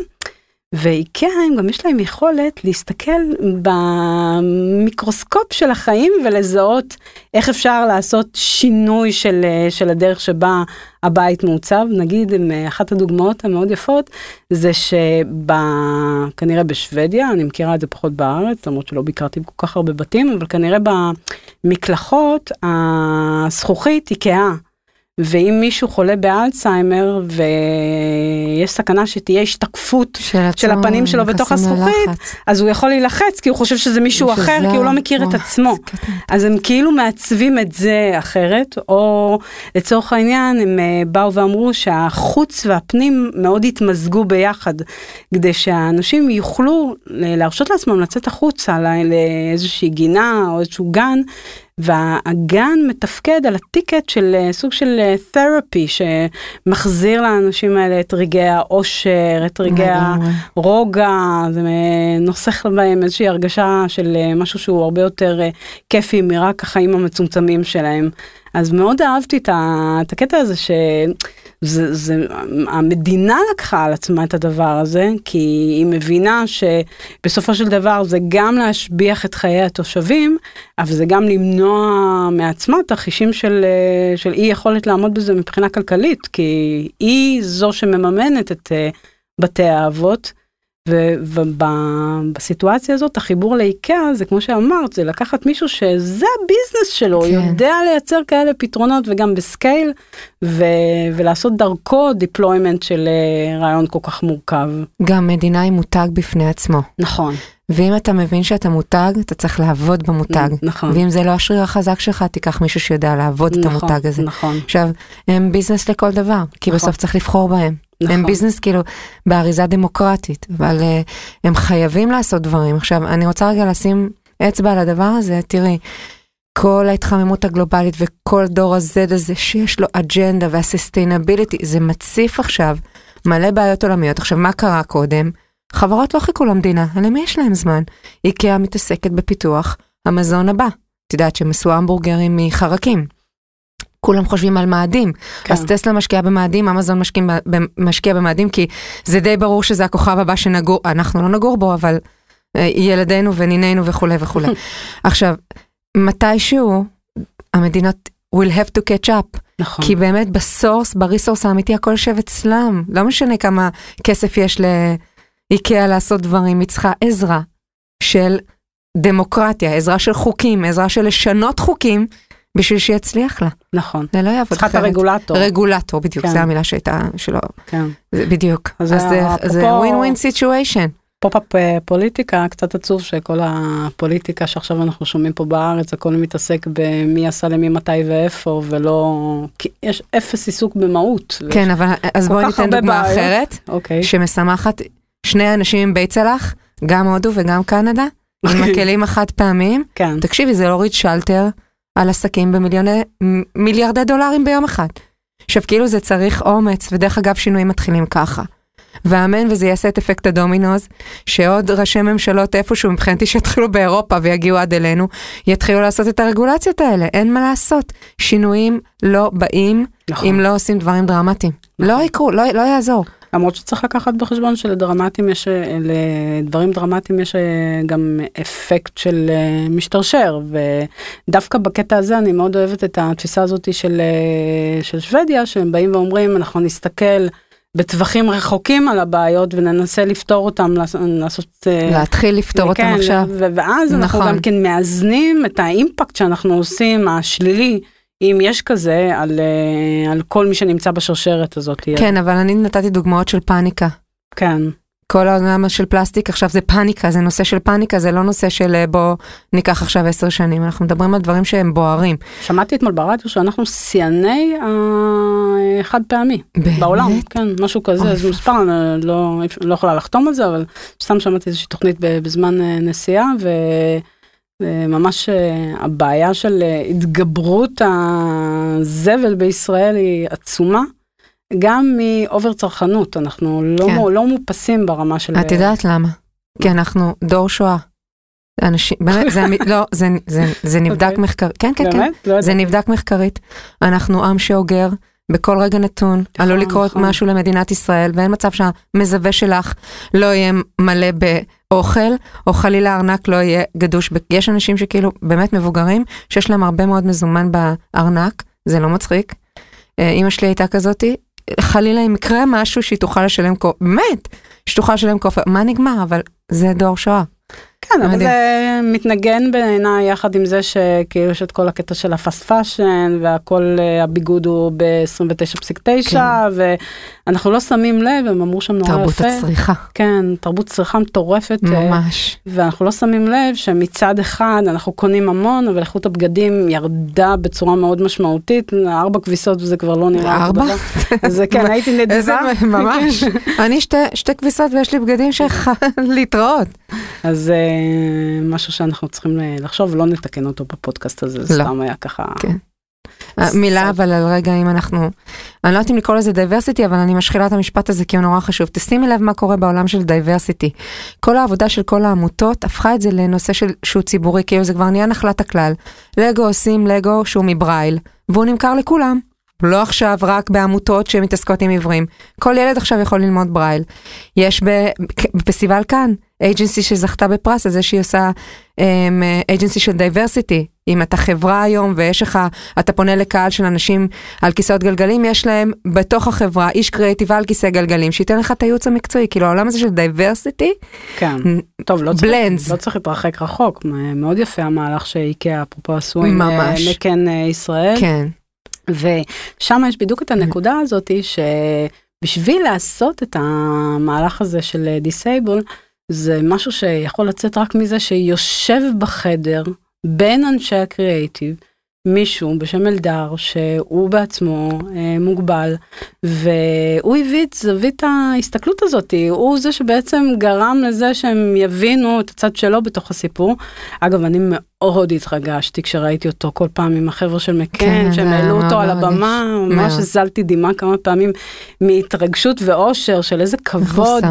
ואיקאה הם גם יש להם יכולת להסתכל במיקרוסקופ של החיים ולזהות איך אפשר לעשות שינוי של, של הדרך שבה הבית מעוצב. נגיד, אחת הדוגמאות המאוד יפות זה שכנראה בשוודיה, אני מכירה את זה פחות בארץ, למרות שלא ביקרתי כל כך הרבה בתים, אבל כנראה במקלחות הזכוכית כהה. ואם מישהו חולה באלצהיימר ויש סכנה שתהיה השתקפות של, של הפנים שלו בתוך הזכוכית, אז הוא יכול להילחץ כי הוא חושב שזה מישהו אחר, כי הוא לא מכיר את עצמו. אז הם כאילו מעצבים את זה אחרת, או לצורך העניין הם אה, באו ואמרו שהחוץ והפנים מאוד התמזגו ביחד, כדי שהאנשים יוכלו להרשות לעצמם לצאת החוצה לאיזושהי גינה או איזשהו גן. והגן מתפקד על הטיקט של אה, סוג של תרפי אה, שמחזיר לאנשים האלה את רגעי האושר, את רגעי הרוגע, זה נוסח בהם איזושהי הרגשה של אה, משהו שהוא הרבה יותר כיפי מרק החיים המצומצמים שלהם. אז מאוד אהבתי את הקטע הזה ש... זה, זה, המדינה לקחה על עצמה את הדבר הזה, כי היא מבינה שבסופו של דבר זה גם להשביח את חיי התושבים, אבל זה גם למנוע מעצמה תרחישים של, של אי יכולת לעמוד בזה מבחינה כלכלית, כי היא זו שמממנת את אה, בתי האבות. ובסיטואציה הזאת החיבור לאיקאה זה כמו שאמרת זה לקחת מישהו שזה ה business שלו כן. יודע לייצר כאלה פתרונות וגם ב scale ו- ולעשות דרכו deployment של אה, רעיון כל כך מורכב. גם מדינה היא מותג בפני עצמו. נכון. ואם אתה מבין שאתה מותג, אתה צריך לעבוד במותג. נכון. ואם זה לא השריר החזק שלך, תיקח מישהו שיודע לעבוד נכון, את המותג הזה. נכון. עכשיו, הם business לכל דבר, כי נכון. בסוף צריך לבחור בהם. נכון. הם business כאילו באריזה דמוקרטית, אבל אה, הם חייבים לעשות דברים. עכשיו, אני רוצה רגע לשים אצבע על הדבר הזה, תראי, כל ההתחממות הגלובלית וכל דור ה-Z הזה שיש לו אג'נדה וה sustainability, זה מציף עכשיו מלא בעיות עולמיות. עכשיו, מה קרה קודם? חברות לא חיכו למדינה, למי יש להם זמן? איקאה מתעסקת בפיתוח המזון הבא. את יודעת שהם עשו המבורגרים מחרקים. כולם חושבים על מאדים. כן. אז טסלה משקיעה במאדים, אמזון משקיע, משקיע במאדים, כי זה די ברור שזה הכוכב הבא שנגור, אנחנו לא נגור בו, אבל אה, ילדינו ונינינו וכולי וכולי. עכשיו, מתישהו המדינות will have to catch up. נכון. כי באמת ב source, ב resource האמיתי, הכל יושב אצלם. לא משנה כמה כסף יש לאיקאה לעשות דברים, היא צריכה עזרה של דמוקרטיה, עזרה של חוקים, עזרה של לשנות חוקים. בשביל שיצליח לה. נכון. זה לא יעבוד. צריכה את הרגולטור. רגולטור, בדיוק, כן. זו המילה שהייתה שלו. כן. זה בדיוק. אז, אז זה, זה win win situation. אפרופו אה, פוליטיקה, קצת עצוב שכל הפוליטיקה שעכשיו אנחנו שומעים פה בארץ, הכל מתעסק במי עשה למי מתי ואיפה, ולא... כי יש אפס עיסוק במהות. כן, אבל אז בואי ניתן דוגמה בעיות. אחרת, אוקיי. שמשמחת שני אנשים עם בית צלח, גם הודו וגם קנדה, עם הכלים החד פעמיים. כן. תקשיבי, זה להוריד שלטר. על עסקים במיליוני, מיליארדי דולרים ביום אחד. עכשיו כאילו זה צריך אומץ, ודרך אגב שינויים מתחילים ככה. ואמן וזה יעשה את אפקט הדומינוז, שעוד ראשי ממשלות איפשהו מבחינתי שיתחילו באירופה ויגיעו עד אלינו, יתחילו לעשות את הרגולציות האלה, אין מה לעשות. שינויים לא באים נכון. אם לא עושים דברים דרמטיים. נכון. לא יקרו, לא, לא יעזור. למרות שצריך לקחת בחשבון שלדרמטיים יש, לדברים דרמטיים יש אה, גם אפקט של אה, משתרשר ודווקא בקטע הזה אני מאוד אוהבת את התפיסה הזאת של, אה, של שוודיה שהם באים ואומרים אנחנו נסתכל בטווחים רחוקים על הבעיות וננסה לפתור אותם לעשות להתחיל לפתור כן, אותם עכשיו ואז נכון. אנחנו גם כן מאזנים את האימפקט שאנחנו עושים השלילי. אם יש כזה על, אה, על כל מי שנמצא בשרשרת הזאת. כן, אבל אני נתתי דוגמאות של פאניקה. כן. כל העולם של פלסטיק עכשיו זה פאניקה, זה נושא של פאניקה, זה לא נושא של אה, בוא ניקח עכשיו עשר שנים, אנחנו מדברים על דברים שהם בוערים. שמעתי אתמול ברדיו שאנחנו שיאני החד פעמי. באמת? בעולם, כן, משהו כזה, זה מספר, אני לא, לא יכולה לחתום על זה, אבל סתם שמעתי איזושהי תוכנית בזמן אה, נסיעה, ו... ממש אה, הבעיה של אה, התגברות הזבל בישראל היא עצומה. גם מאובר צרכנות, אנחנו לא, כן. לא מופסים ברמה של... את יודעת למה? כי אנחנו דור שואה. אנשים, באמת, זה, לא, זה, זה, זה נבדק okay. אוקיי. מחקרית, כן, כן, כן, לא זה נבדק מחקרית. אנחנו עם שאוגר, בכל רגע נתון, נכון, עלול לקרות נכון. משהו למדינת ישראל, ואין מצב שהמזווה שלך לא יהיה מלא באוכל, או חלילה הארנק לא יהיה גדוש. יש אנשים שכאילו באמת מבוגרים, שיש להם הרבה מאוד מזומן בארנק, זה לא מצחיק. אימא אה, שלי הייתה כזאתי, חלילה אם יקרה משהו שהיא תוכל לשלם כופר, באמת, שתוכל לשלם כופר, מה נגמר, אבל זה דור שואה. כן, אבל זה מתנגן בעיניי יחד עם זה שכאילו יש את כל הקטע של ה fast fashion והכל אה, הביגוד הוא ב-29.9 כן. ואנחנו לא שמים לב, הם אמרו שם נורא תרבות יפה. תרבות הצריכה. כן, תרבות צריכה מטורפת. אה, ממש. ואנחנו לא שמים לב שמצד אחד אנחנו קונים המון, אבל איכות הבגדים ירדה בצורה מאוד משמעותית, ארבע כביסות וזה כבר לא נראה. ארבע? אז כן, הייתי נדיבה. ממש. אני שתי כביסות ויש לי בגדים שלך להתראות. אז אה, משהו שאנחנו צריכים לחשוב, לא נתקן אותו בפודקאסט הזה, זה לא. סתם היה ככה. כן. אה, מילה אבל על רגע אם אנחנו, אני לא יודעת אם לקרוא לזה diversity אבל אני משחילה את המשפט הזה כי הוא נורא חשוב. תשימי לב מה קורה בעולם של diversity. כל העבודה של כל העמותות הפכה את זה לנושא של, שהוא ציבורי, כאילו זה כבר נהיה נחלת הכלל. לגו עושים לגו שהוא מברייל, והוא נמכר לכולם. לא עכשיו רק בעמותות שמתעסקות עם עיוורים. כל ילד עכשיו יכול ללמוד ברייל. יש בפסטיבל קאן, agency שזכתה בפרס על זה שהיא עושה agency של diversity. אם אתה חברה היום ויש לך, אתה פונה לקהל של אנשים על כיסאות גלגלים, יש להם בתוך החברה איש קריאיטיב על כיסא גלגלים, שייתן לך את הייעוץ המקצועי, כאילו העולם הזה של diversity, כן. טוב, לא צריך. לא צריך להתרחק רחוק, מאוד יפה המהלך שאיקאה אפרופו עשו עם. אה, מקאן אה, ישראל. כן, ושם יש בדיוק את הנקודה הזאתי שבשביל לעשות את המהלך הזה של disabled, זה משהו שיכול לצאת רק מזה שיושב בחדר בין אנשי הקריאייטיב, מישהו בשם אלדר שהוא בעצמו אה, מוגבל והוא הביא את זווית ההסתכלות הזאת הוא זה שבעצם גרם לזה שהם יבינו את הצד שלו בתוך הסיפור. אגב אני מאוד התרגשתי כשראיתי אותו כל פעם עם החבר'ה של מקן כן, שהם העלו אותו על. הבמה ממש. הזלתי דמעה כמה פעמים מהתרגשות ואושר של איזה כבוד.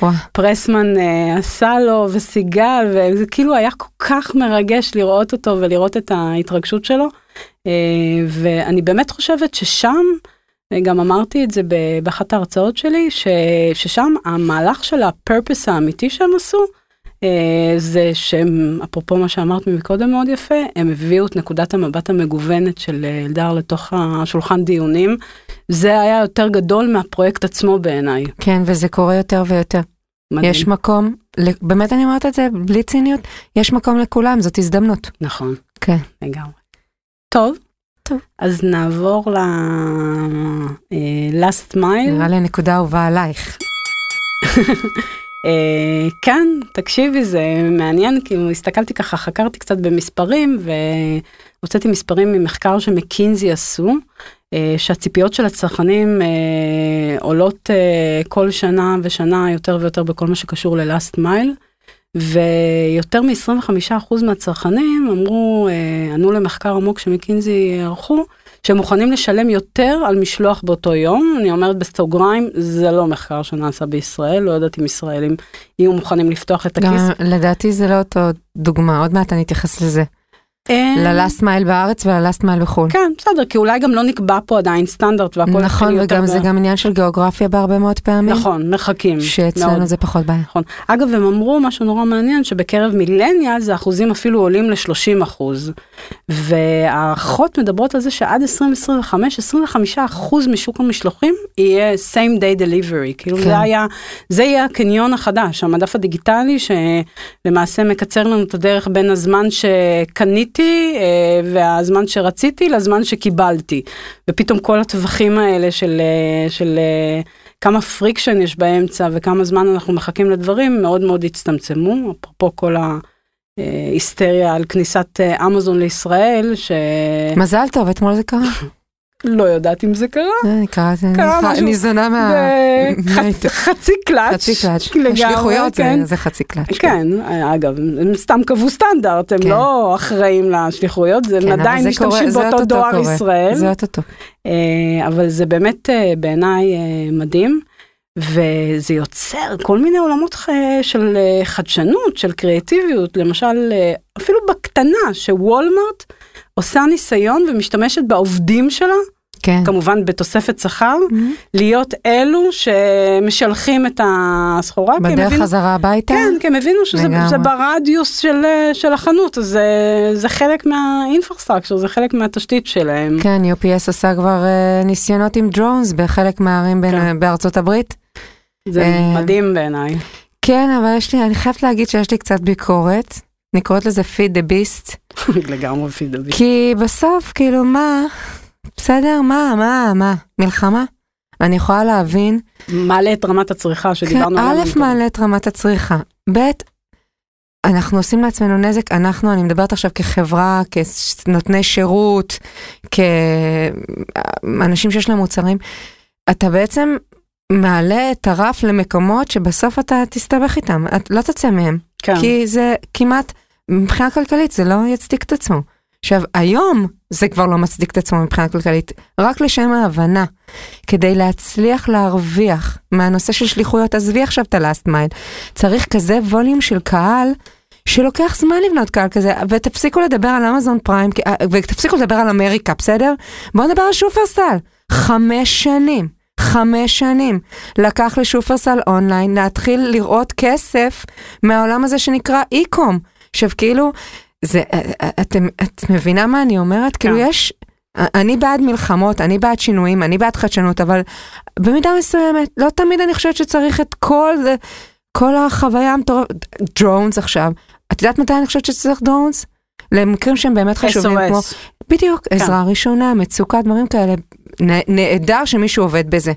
וואו. פרסמן אה, עשה לו וסיגל וזה כאילו היה כל כך מרגש לראות אותו ולראות את ההתרגשות שלו אה, ואני באמת חושבת ששם גם אמרתי את זה באחת ההרצאות שלי ש, ששם המהלך של הפרפס האמיתי שהם עשו זה שהם אפרופו מה שאמרת מקודם מאוד יפה הם הביאו את נקודת המבט המגוונת של אה, אלדר לתוך השולחן דיונים זה היה יותר גדול מהפרויקט עצמו בעיניי. כן, וזה קורה יותר ויותר. מדהים. יש מקום, באמת אני אומרת את זה בלי ציניות, יש מקום לכולם, זאת הזדמנות. נכון, כן. לגמרי. טוב, טוב. אז נעבור ל... אה, last mile. נראה לי הנקודה אהובה עלייך. אה, כן, תקשיבי, זה מעניין, כי הסתכלתי ככה, חקרתי קצת במספרים, והוצאתי מספרים ממחקר שמקינזי עשו, אה, שהציפיות של הצרכנים אה, עולות כל שנה ושנה יותר ויותר בכל מה שקשור ל-last mile. ויותר מ-25% מהצרכנים אמרו, ענו למחקר עמוק שמקינזי ערכו, שהם מוכנים לשלם יותר על משלוח באותו יום. אני אומרת בסוגריים, זה לא מחקר שנעשה בישראל, לא יודעת אם ישראלים יהיו מוכנים לפתוח את הכיס. גם לדעתי זה לא אותו דוגמה, עוד מעט אני אתייחס לזה. ללאסט מייל בארץ וללאסט מייל בחו"ל. כן, בסדר, כי אולי גם לא נקבע פה עדיין סטנדרט והכל נכון, וגם זה גם עניין של גיאוגרפיה בהרבה מאוד פעמים. נכון, מרחקים. שאצלנו. זה פחות בעיה. נכון. אגב, הם אמרו משהו נורא מעניין, שבקרב מילניאל זה אחוזים אפילו עולים ל-30 אחוז. והאחות מדברות על זה שעד 2025, 25 אחוז משוק המשלוחים יהיה same day delivery. כאילו כן. זה היה, זה יהיה הקניון החדש, המדף הדיגיטלי שלמעשה מקצר לנו את הדרך בין הזמן שקניתי אה, והזמן שרציתי לזמן שקיבלתי. ופתאום כל הטווחים האלה של, אה, של אה, כמה friction יש באמצע וכמה זמן אנחנו מחכים לדברים מאוד מאוד הצטמצמו, אפרופו כל ההיסטריה על כניסת אה, אמזון לישראל, שלא מזל טוב, אתמול זה קרה. יודעת אם זה קרה. אני קראתי, אני. ניזונה מה... חצי קלאץ'. חצי קלאץ'. השליחויות זה- כן. זה חצי קלאץ'. כן, אגב, הם סתם קבעו סטנדרט, הם כן. לא אחראים לשליחויות, הם כן, עדיין משתמשים באותו דואר. ישראל. זה אוטוטו. אה, אבל זה באמת אה, בעיניי אה, מדהים. וזה יוצר כל מיני עולמות של אה, חדשנות, של קריאטיביות, למשל אה, אפילו בקטנה שוולמרט עושה ניסיון ומשתמשת בעובדים שלה, כן. כמובן בתוספת שכר, Mhm. להיות אלו שמשלחים את הסחורה. בדרך הבינו- חזרה הביתה? כן, כי הם הבינו שזה. זה ברדיוס של, של החנות, אז זה, זה חלק מהאינפרסטרקצ'ר, זה חלק מהתשתית שלהם. כן, UPS עושה כבר אה, ניסיונות עם דרונס בחלק מהערים בין- כן. בארצות הברית. זה אה, מדהים בעיניי. כן, אבל יש לי, אני חייבת להגיד שיש לי קצת ביקורת. אני קוראת לזה feed the beast. לגמרי פידבי. כי בסוף, כאילו, מה? בסדר, מה, מה, מה? מלחמה? אני יכולה להבין. מעלה את רמת הצריכה כן, שדיברנו עליה. א'. מעלה את רמת הצריכה. ב', אנחנו עושים לעצמנו נזק, אנחנו, אני מדברת עכשיו כחברה, כנותני שירות, כאנשים שיש להם מוצרים, אתה בעצם מעלה את הרף למקומות שבסוף אתה תסתבך איתם, את לא תצא מהם, כן. כי זה כמעט, מבחינה כלכלית זה לא יצדיק את עצמו. עכשיו, היום זה כבר לא מצדיק את עצמו מבחינה כלכלית, רק לשם ההבנה, כדי להצליח להרוויח מהנושא של שליחויות, עזבי עכשיו את ה-last mile, צריך כזה ווליום של קהל, שלוקח זמן לבנות קהל כזה, ותפסיקו לדבר על אמזון פריים, כי- ותפסיקו לדבר על אמריקה, בסדר? בואו נדבר על שופרסל. חמש שנים, חמש שנים, לקח לשופרסל אונליין להתחיל לראות כסף מהעולם הזה שנקרא אי-קום. עכשיו כאילו, זה, את, את מבינה מה אני אומרת? כאילו כן. יש, אני בעד מלחמות, אני בעד שינויים, אני בעד חדשנות, אבל במידה מסוימת, לא תמיד אני חושבת שצריך את כל זה, כל החוויה המטורפת, דרונס עכשיו. את יודעת מתי אני חושבת שצריך דרונס? למקרים שהם באמת חשובים, כמו, SOS. בדיוק, כן. עזרה ראשונה, מצוקה, דברים כאלה. נהדר שמישהו עובד בזה.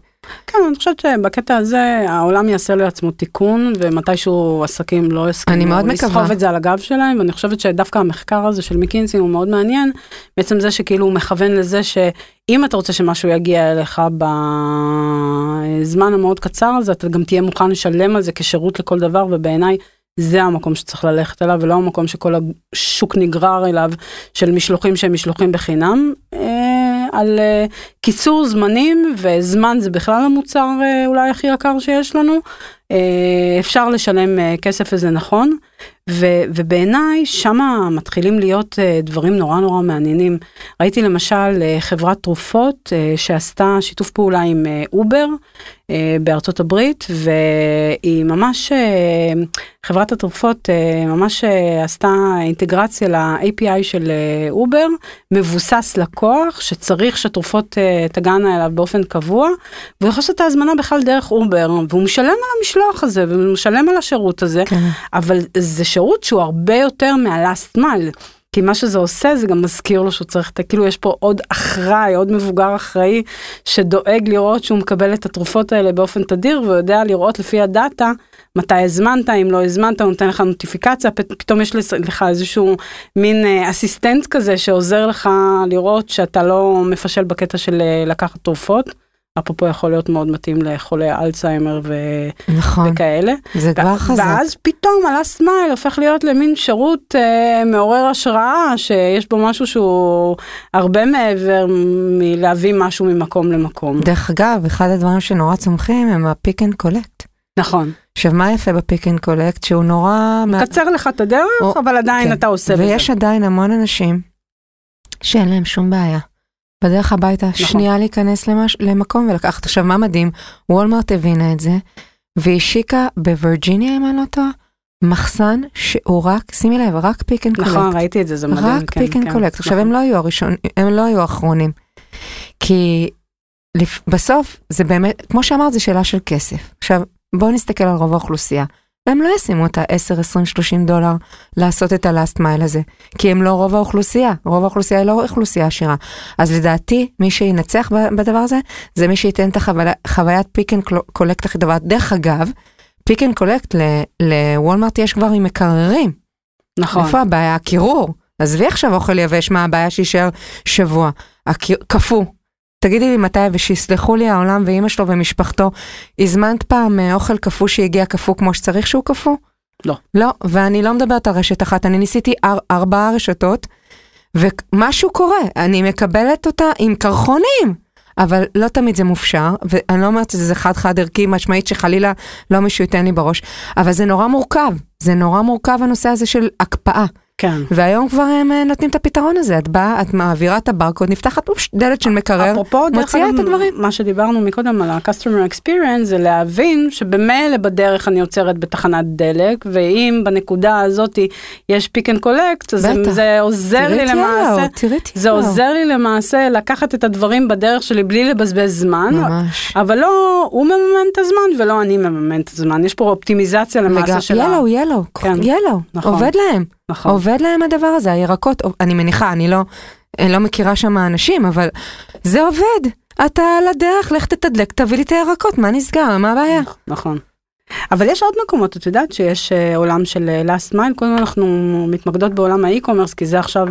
כן, אני חושבת שבקטע הזה העולם יעשה לעצמו תיקון, ומתישהו עסקים לא יסכימו. לסחוב את זה על הגב שלהם, ואני חושבת שדווקא המחקר הזה של מקינזי הוא מאוד מעניין, בעצם זה שכאילו הוא מכוון לזה שאם אתה רוצה שמשהו יגיע אליך בזמן המאוד קצר הזה, אתה גם תהיה מוכן לשלם על זה כשירות לכל דבר, ובעיניי זה המקום שצריך ללכת אליו, ולא המקום שכל השוק נגרר אליו, של משלוחים שהם משלוחים בחינם. על אה, קיצור זמנים, וזמן זה בכלל המוצר אה, אולי הכי יקר שיש לנו. אה, אפשר לשלם אה, כסף וזה נכון, ו- ובעיניי שמה מתחילים להיות אה, דברים נורא נורא מעניינים. ראיתי למשל חברת תרופות שעשתה שיתוף פעולה עם אובר בארצות הברית, והיא ממש, חברת התרופות ממש עשתה אינטגרציה ל-API של אובר, מבוסס לקוח שצריך שתרופות אה, תגענה אליו באופן קבוע, והוא יכול לעשות את ההזמנה בכלל דרך אובר, והוא משלם על המשלוח הזה, והוא משלם על השירות הזה, כן. אבל זה שירות שהוא הרבה יותר מה-last mile. כי מה שזה עושה זה גם מזכיר לו שהוא צריך. כאילו יש פה עוד אחראי, עוד מבוגר אחראי שדואג לראות שהוא מקבל את התרופות האלה באופן תדיר ויודע לראות לפי הדאטה מתי הזמנת, אם לא הזמנת, הוא נותן לך נוטיפיקציה, פתאום יש לך איזשהו מין אה, אסיסטנט כזה שעוזר לך לראות שאתה לא מפשל בקטע של אה, לקחת תרופות. אפרופו יכול להיות מאוד מתאים לחולי אלצהיימר ו... נכון, וכאלה. זה כבר חזק. ואז פתאום הלאסט מייל הופך להיות למין שירות אה, מעורר השראה, שיש בו משהו שהוא הרבה מעבר מלהביא משהו ממקום למקום. דרך אגב, אחד הדברים שנורא צומחים הם ה pick and collect. נכון. עכשיו, מה יפה ב pick and collect? שהוא נורא... קצר לך את הדרך, או- אבל עדיין כן. אתה עושה בזה. ויש עדיין המון אנשים שאין להם שום בעיה. בדרך הביתה, נכון. שנייה להיכנס למש... למקום ולקחת. עכשיו, מה מדהים? וולמרט הבינה את זה, והשיקה בווירג'יניה, אם אני לא טועה, מחסן שהוא רק, שימי לב, רק pick and collect. נכון, ראיתי את זה, זה מדהים. רק כן, pick and כן, collect. עכשיו, נכון. הם לא היו הראשון, הם לא היו האחרונים. כי לפ... בסוף, זה באמת, כמו שאמרת, זו שאלה של כסף. עכשיו, בואו נסתכל על רוב האוכלוסייה. הם לא ישימו את ה-10, 20, 30 דולר לעשות את ה-last mile הזה, כי הם לא רוב האוכלוסייה, רוב האוכלוסייה היא לא אוכלוסייה עשירה. אז לדעתי, מי שינצח בדבר הזה, זה מי שייתן את החוויית pick and collect הכי טובה. דרך אגב, pick and collect לוולמרט יש כבר עם מקררים. נכון. איפה הבעיה? הקירור. עזבי עכשיו אוכל יבש, מה הבעיה שיישאר שבוע? הקיר... תגידי לי מתי, ושיסלחו לי העולם ואימא שלו ומשפחתו, הזמנת פעם אה, אוכל קפוא שהגיע קפוא כמו שצריך שהוא קפוא? לא. לא, ואני לא מדברת על רשת אחת, אני ניסיתי אר, ארבעה רשתות, ומשהו קורה, אני מקבלת אותה עם קרחונים, אבל לא תמיד זה מופשר, ואני לא אומרת שזה חד חד ערכי משמעית שחלילה לא מישהו ייתן לי בראש, אבל זה נורא מורכב, זה נורא מורכב הנושא הזה של הקפאה. כן. והיום כבר הם אה, נותנים את הפתרון הזה, את באה, את מעבירה את הברקוד, נפתחת אופש, דלת של מקרר, אפרופו, מוציאה את הדברים. מה שדיברנו מקודם על ה-customer experience זה להבין שבמילא בדרך אני עוצרת בתחנת דלק, ואם בנקודה הזאת יש pick and collect, אז בטח. זה עוזר לי למעשה. את זה Yellow. עוזר לי למעשה לקחת את הדברים בדרך שלי בלי לבזבז זמן, ממש. אבל לא הוא מממן את הזמן ולא אני מממן את הזמן, יש פה אופטימיזציה למעשה של ה... ילו, ילו, כן. Yellow, נכון. עובד להם. עובד להם הדבר הזה, הירקות, אני מניחה, אני לא, אני לא מכירה שם אנשים, אבל זה עובד. אתה על הדרך, לך תתדלק, תביא לי את הירקות, מה נסגר, מה הבעיה? נכון. אבל יש עוד מקומות, את יודעת שיש אה, עולם של אה, last mile, קודם אנחנו מתמקדות בעולם ה-e-commerce, כי זה עכשיו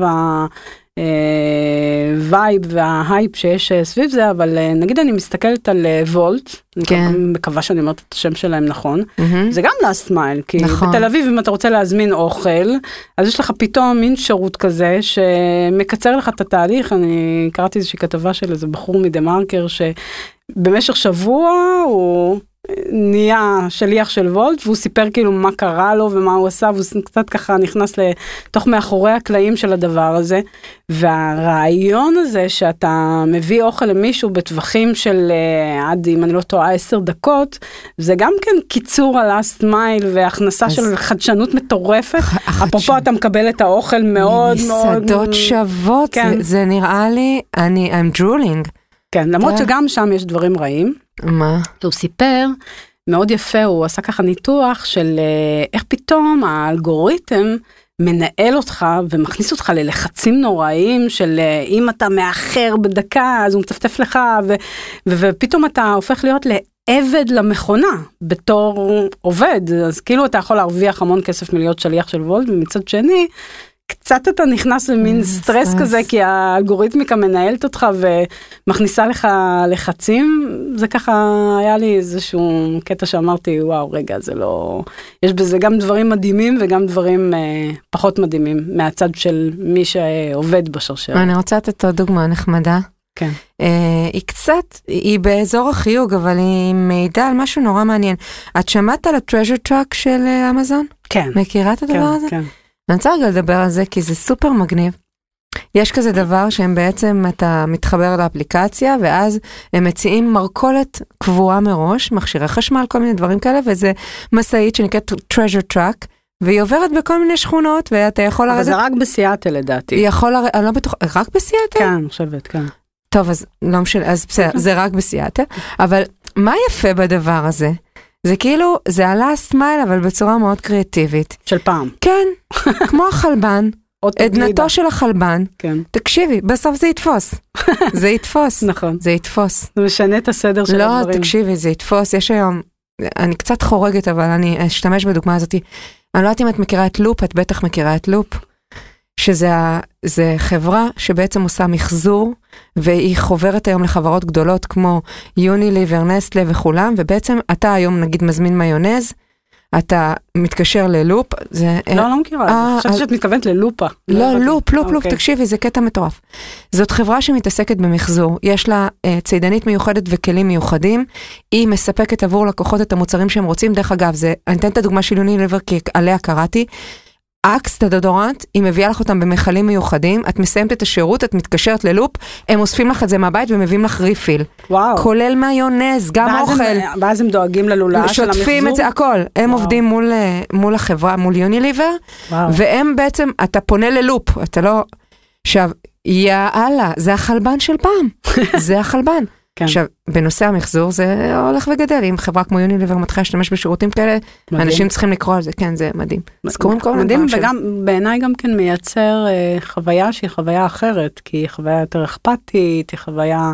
ה-vibe וה-hype שיש אה, סביב זה, אבל אה, נגיד אני מסתכלת על אה, וולט, אני כן. מקווה- מקווה שאני אומרת את השם שלהם נכון, מהמם. זה גם last mile, כי נכון. בתל אביב אם אתה רוצה להזמין אוכל, אז יש לך פתאום מין שירות כזה שמקצר לך את התהליך, אני קראתי איזושהי כתבה של איזה בחור מדה מרקר שבמשך שבוע הוא נהיה שליח של וולט והוא סיפר כאילו מה קרה לו ומה הוא עשה והוא קצת ככה נכנס לתוך מאחורי הקלעים של הדבר הזה. והרעיון הזה שאתה מביא אוכל למישהו בטווחים של אה, עד אם אני לא טועה 10 דקות זה גם כן קיצור הלאסט מייל והכנסה של חדשנות מטורפת. אפרופו אתה מקבל את האוכל מאוד מאוד מסעדות שוות כן. זה, זה נראה לי אני I'm drooling. כן למרות שגם שם יש דברים רעים. מה? הוא סיפר מאוד יפה, הוא עשה ככה ניתוח של אה, איך פתאום האלגוריתם מנהל אותך ומכניס אותך ללחצים נוראיים של אה, אם אתה מאחר בדקה אז הוא מצפצף לך ו, ו, ופתאום אתה הופך להיות לעבד למכונה בתור עובד אז כאילו אתה יכול להרוויח המון כסף מלהיות שליח של וולט ומצד שני. קצת אתה נכנס למין סטרס סטרס. כזה כי האלגוריתמיקה מנהלת אותך ומכניסה לך לחצים זה ככה היה לי איזשהו קטע שאמרתי וואו רגע זה לא יש בזה גם דברים מדהימים וגם דברים אה, פחות מדהימים מהצד של מי שעובד בשרשרת. אני רוצה לתת עוד דוגמה נחמדה. כן. אה, היא קצת, היא באזור החיוג, אבל היא מעידה על משהו נורא מעניין. את שמעת על הטרז'ר טראק של אה, אמזון? כן. מכירה את הדבר כן, הזה? כן. אני רוצה רגע לדבר על זה כי זה סופר מגניב. יש כזה דבר שהם בעצם, אתה מתחבר לאפליקציה ואז הם מציעים מרכולת קבועה מראש, מכשירי חשמל, כל מיני דברים כאלה, וזה משאית שנקראת treasure truck, והיא עוברת בכל מיני שכונות ואתה יכול אבל לרדת, זה רק בסיאטל לדעתי. יכול לרדת, אני לא בטוחה, רק בסיאטל? כן, אני חושבת, כן. טוב, אז לא משנה, אז בסדר, זה רק בסיאטל, אבל מה יפה בדבר הזה? זה כאילו, זה הלאסט מייל, אבל בצורה מאוד קריאטיבית. של פעם. כן, כמו החלבן. עדנתו של החלבן, כן, תקשיבי, בסוף זה יתפוס. זה יתפוס. נכון. זה יתפוס. זה משנה את הסדר של לא, הדברים. תקשיבי, זה יתפוס. יש היום, אני קצת חורגת, אבל אני אשתמש בדוגמה הזאת. אני לא יודעת אם את מכירה את לופ, את בטח מכירה את לופ. שזה חברה שבעצם עושה מחזור, והיא חוברת היום לחברות גדולות כמו יוניליבר, נסטלה וכולם, ובעצם אתה היום נגיד מזמין מיונז, אתה מתקשר ללופ, זה... לא, לא מכירה. אה. חשבתי אז- שאת מתכוונת ללופה. לא, הבנתי. לופ, לופ, לופ, אוקיי. תקשיבי, זה קטע מטורף. זאת חברה שמתעסקת במחזור, יש לה אה, צידנית מיוחדת וכלים מיוחדים, היא מספקת עבור לקוחות את המוצרים שהם רוצים, דרך אגב, אני אתן את הדוגמה של יוניליבר כי עליה קראתי. אקס, את הדודורנט, היא מביאה לך אותם במכלים מיוחדים, את מסיימת את השירות, את מתקשרת ללופ, הם אוספים לך את זה מהבית ומביאים לך ריפיל. וואו. כולל מיונז, גם ואז אוכל. הם- ואז הם דואגים ללולאה של המחזור. שוטפים את זה, הכל. הם וואו. עובדים מול, אה, מול החברה, מול יוניליבר, וואו. והם בעצם, אתה פונה ללופ, אתה לא... עכשיו, יאללה, זה החלבן של פעם, זה החלבן. כן. עכשיו, בנושא המחזור זה הולך וגדל, אם חברה כמו יוניליבר מתחילה להשתמש בשירותים כאלה, מדהים. אנשים צריכים לקרוא על זה, כן, זה מדהים. אז קוראים כל מיני מדהים, דברים וגם בעיניי גם כן מייצר אה, חוויה שהיא חוויה אחרת, כי היא חוויה יותר אכפתית, היא חוויה,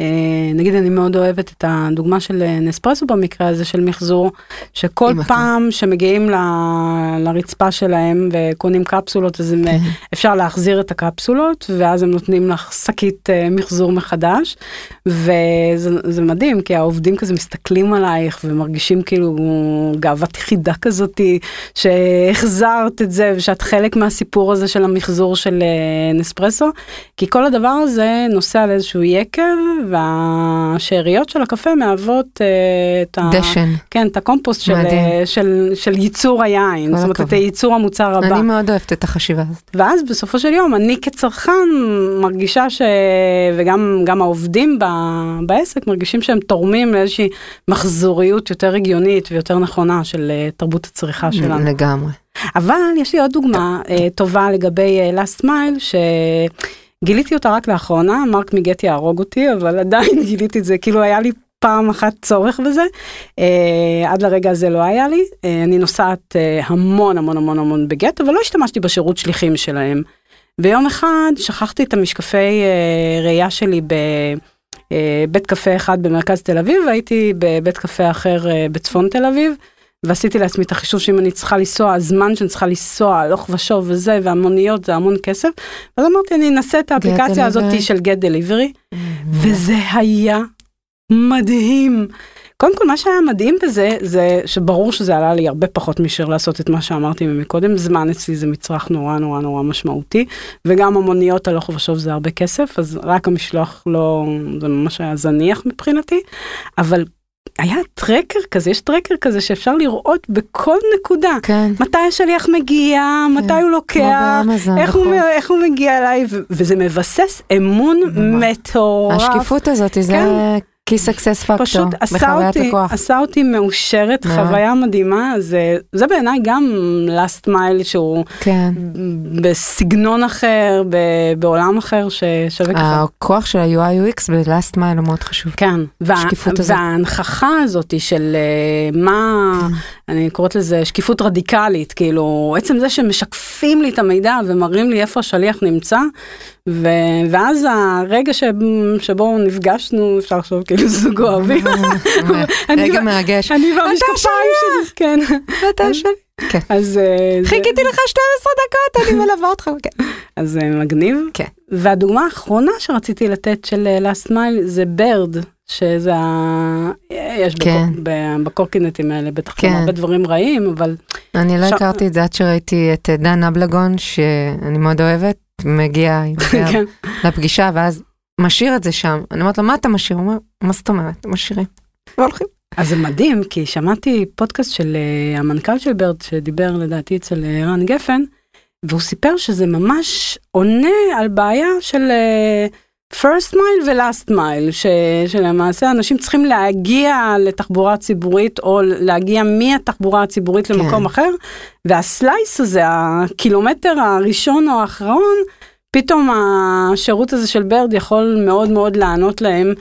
אה, נגיד אני מאוד אוהבת את הדוגמה של אה, נספרסו במקרה הזה של מחזור, שכל. פעם שמגיעים ל- לרצפה שלהם וקונים קפסולות, אז הם, כן. אה, אפשר להחזיר את הקפסולות, ואז הם נותנים לך שקית אה, מחזור מחדש, וזה זה מדהים, כי העובדים כזה מסתכלים עלייך ומרגישים כאילו גאוות יחידה כזאתי, שהחזרת את זה ושאת חלק מהסיפור הזה של המחזור של אה, נספרסו, כי כל הדבר הזה נוסע על איזשהו יקב, והשאריות של הקפה מהוות אה, את ה... דשן. כן, את הקומפוסט של, מדהים. אה, של, של ייצור היין, זאת אומרת את. ייצור המוצר הבא. אני מאוד אוהבת את החשיבה הזאת. ואז בסופו של יום אני כצרכן מרגישה ש... וגם גם העובדים ב... בעסק מרגישים שהם תורמים לאיזושהי מחזוריות יותר הגיונית ויותר נכונה של אה, תרבות הצריכה שלנו. לגמרי. אבל יש לי עוד דוגמה אה, טובה לגבי אה, last mile שגיליתי אותה רק לאחרונה, מרק מגט יהרוג אותי, אבל עדיין גיליתי את זה, כאילו היה לי פעם אחת צורך בזה, אה, עד לרגע הזה לא היה לי, אה, אני נוסעת אה, המון המון המון המון בגט, אבל לא השתמשתי בשירות שליחים שלהם. ויום אחד שכחתי את המשקפי אה, ראייה שלי בבית קפה אחד במרכז תל אביב, והייתי בבית קפה אחר אה, בצפון תל אביב. ועשיתי לעצמי את החישוב שאם אני צריכה לנסוע, הזמן שאני צריכה לנסוע, הלוך ושוב וזה, והמוניות זה המון כסף. אז אמרתי, אני אנסה את האפליקציה הזאת. של Get Delivery, וזה היה מדהים. קודם כל, מה שהיה מדהים בזה, זה שברור שזה עלה לי הרבה פחות מאשר לעשות את מה שאמרתי מקודם. זמן אצלי זה מצרך נורא נורא נורא משמעותי, וגם המוניות הלוך ושוב זה הרבה כסף, אז רק המשלוח לא, זה ממש היה זניח מבחינתי, אבל היה טרקר כזה, יש טרקר כזה שאפשר לראות בכל נקודה. כן. מתי השליח מגיע, מתי הוא לוקח, באמזון, איך הוא, נכון. איך הוא מגיע אליי, וזה מבסס אמון מטורף. השקיפות הזאת זה key success factor פשוט עשה אותי, לקוח. עשה אותי מאושרת, מאוד. חוויה מדהימה, זה, זה בעיניי גם last mile שהוא כן. בסגנון אחר, ב- בעולם אחר ששווה ככה. הכוח של ה-UI UX ב-last mile הוא מאוד חשוב. כן, וה, הזאת. וההנכחה הזאת של אה, מה, כן. אני קוראת לזה שקיפות רדיקלית, כאילו עצם זה שמשקפים לי את המידע ומראים לי איפה השליח נמצא, ו, ואז הרגע ש, שבו נפגשנו, אפשר לחשוב כאילו זוג אוהבים, אני רגע ו- מרגש. אני והמשקפיים שלי, כן, אתה שלי. כן. אז אה, חיכיתי לך 12 דקות, אני מלווה אותך. כן. אז מגניב. כן. והדוגמה האחרונה שרציתי לתת של אה, last mile זה ברד, שזה ה... יש כן. בקורקינטים האלה בטח כן. הרבה דברים רעים, אבל אני לא עכשיו- הכרתי את זה עד שראיתי את אה, דן אבלגון, שאני מאוד אוהבת, מגיע כן. לפגישה, ואז משאיר את זה שם. אני אומרת לו, מה אתה משאיר? הוא אומר, מה זאת אומרת? משאירים. והולכים. אז זה מדהים, כי שמעתי פודקאסט של אה, המנכ"ל של ברד, שדיבר לדעתי אצל אה, רן גפן, והוא סיפר שזה ממש עונה על בעיה של אה, first mile ו-last mile, ש, שלמעשה אנשים צריכים להגיע לתחבורה ציבורית, או להגיע מהתחבורה הציבורית כן. למקום אחר, והסלייס הזה, הקילומטר הראשון או האחרון, פתאום השירות הזה של ברד יכול מאוד מאוד לענות להם,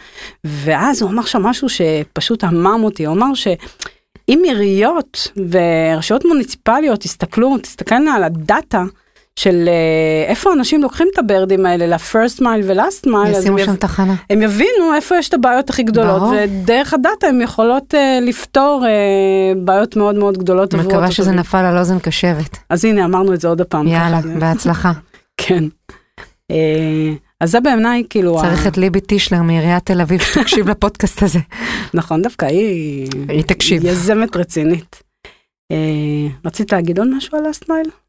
ואז הוא אמר שם משהו שפשוט המם אותי, הוא אמר שאם עיריות ורשויות מוניציפליות יסתכלו, תסתכלנה על הדאטה של אה, איפה אנשים לוקחים את הברדים האלה ל-first mile ו-last mile, אז ישימו שם יב... תחנה. הם יבינו איפה יש את הבעיות הכי גדולות, ברור. ודרך הדאטה הם יכולות אה, לפתור אה, בעיות מאוד מאוד גדולות. מקווה שזה התושבים. נפל על אוזן קשבת. אז הנה אמרנו את זה עוד הפעם. יאללה, ככה. בהצלחה. כן. אה, אז זה בעיניי כאילו, צריך ה- את ליבי טישלר מעיריית תל אביב שתקשיב לפודקאסט הזה. נכון דווקא היא, היא תקשיב. יזמת רצינית. אה, רצית להגיד עוד משהו על הסטמייל? אה,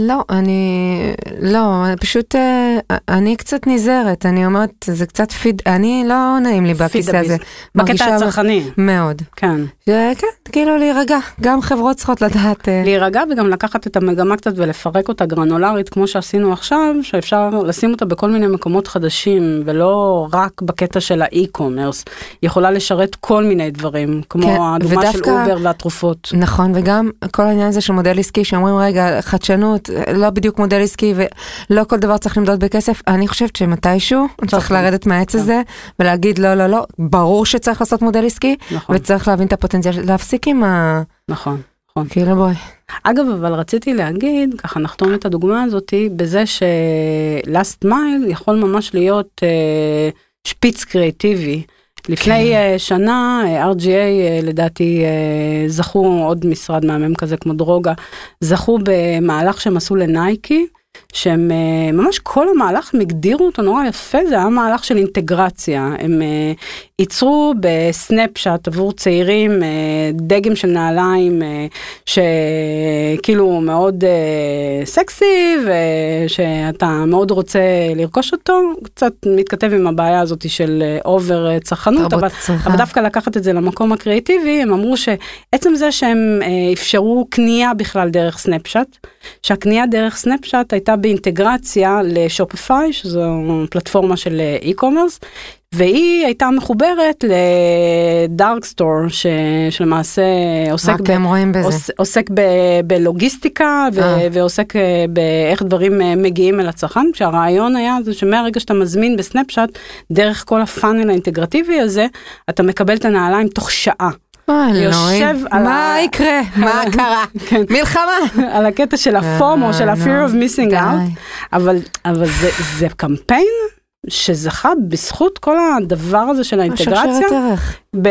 לא, אני, לא, פשוט, אה, אני קצת נזהרת, אני אומרת, זה קצת פיד, אני לא נעים לי בכיסא. הזה. בקטע הצרכני, מאוד. כן. זה, כן, כאילו להירגע, גם חברות צריכות לדעת. אה, להירגע וגם לקחת את המגמה קצת ולפרק אותה גרנולרית כמו שעשינו עכשיו, שאפשר לשים אותה בכל מיני מקומות חדשים ולא רק בקטע של ה-e-commerce. יכולה לשרת כל מיני דברים, כמו כן, הדוגמה של אובר והתרופות. נכון, וגם כל העניין הזה של מודל עסקי, שאומרים רגע, חדשנות, לא בדיוק מודל עסקי ולא כל דבר צריך למדוד בכסף, אני חושבת שמתישהו צריך לרדת מהעץ כן. הזה ולהגיד לא, לא, לא, ברור שצריך לעשות מודל עסקי, נכון, וצריך להבין את הפוטנציאל, להפסיק עם ה... נכון. נכון. כאילו בואי. אגב, אבל רציתי להגיד, ככה נחתום את הדוגמה הזאתי, בזה שלאסט מייל יכול ממש להיות אה, שפיץ קריאטיבי. לפני כן. אה, שנה אה, RGA אה, לדעתי זכו עוד משרד מהמם כזה כמו דרוגה, זכו במהלך שהם עשו לנייקי. שהם אה, ממש כל המהלך הם הגדירו אותו נורא יפה זה היה מהלך של אינטגרציה הם אה, ייצרו בסנפשט עבור צעירים אה, דגם של נעליים שכאילו מאוד סקסי ושאתה מאוד רוצה לרכוש אותו קצת מתכתב עם הבעיה הזאת של אובר צרכנות אבל. אבל דווקא לקחת את זה למקום הקריאיטיבי הם אמרו שעצם זה שהם אפשרו קנייה בכלל דרך Snapchat שהקנייה דרך Snapchat הייתה באינטגרציה ל-Shopify שזו פלטפורמה של אה, e-commerce והיא הייתה מחוברת ל-dark store ש... שלמעשה עוסק, רק הם רואים בזה. עוס, עוסק ב, בלוגיסטיקה ו, אה. ועוסק אה, באיך דברים אה, מגיעים אל הצרכן כשהרעיון היה זה שמהרגע שאתה מזמין ב-Snapchat דרך כל הפאנל האינטגרטיבי הזה אתה מקבל את הנעליים תוך שעה יושב. על מה ה- יקרה? מה קרה? כן. מלחמה. על הקטע של ה-FOMO של אה, ה-fear of missing out אבל אבל זה, זה קמפיין שזכה בזכות כל הדבר הזה של האינטגרציה. ב...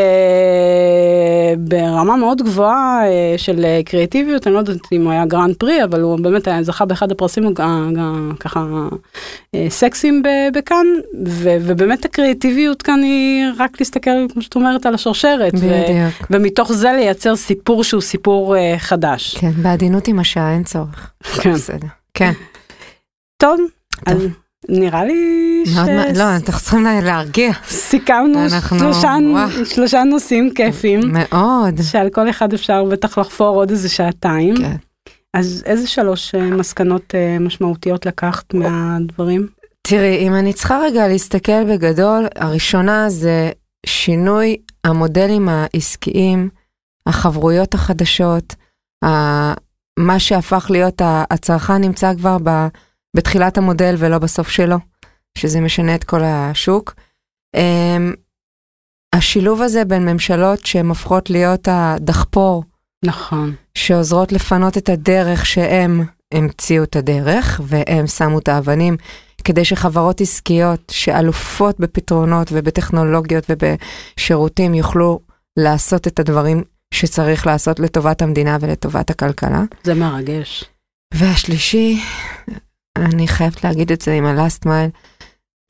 ברמה מאוד גבוהה אה, של אה, קריאטיביות, אני לא יודעת אם הוא היה Grand Prix, אבל הוא באמת היה זכה באחד הפרסים ככה אה, סקסיים ב- בכאן, ו... ובאמת הקריאטיביות כאן היא רק להסתכל, כמו שאת אומרת, על השרשרת, ו... ומתוך זה לייצר סיפור שהוא סיפור חדש. כן, בעדינות עם השעה אין צורך. כן. בסדר. כן. טוב, אז נראה לי מה- לא, אנחנו צריכים לה- להרגיע. שסיכמנו אנחנו- שלושה. שלושה נושאים כיפים, מאוד. שעל כל אחד אפשר בטח לחפור עוד איזה שעתיים. כן. אז איזה שלוש אה, מסקנות אה, משמעותיות לקחת מהדברים? תראי, אם אני צריכה רגע להסתכל בגדול, הראשונה זה שינוי המודלים העסקיים, החברויות החדשות, מה שהפך להיות הצרכן נמצא כבר ב- בתחילת המודל ולא בסוף שלו, שזה משנה את כל השוק. אמ, השילוב הזה בין ממשלות שהן הופכות להיות הדחפור, נכון. שעוזרות לפנות את הדרך שהם המציאו את הדרך והם שמו את האבנים כדי שחברות עסקיות שאלופות בפתרונות ובטכנולוגיות ובשירותים יוכלו לעשות את הדברים שצריך לעשות לטובת המדינה ולטובת הכלכלה. זה מרגש. והשלישי, אני חייבת להגיד את זה עם ה-last mile,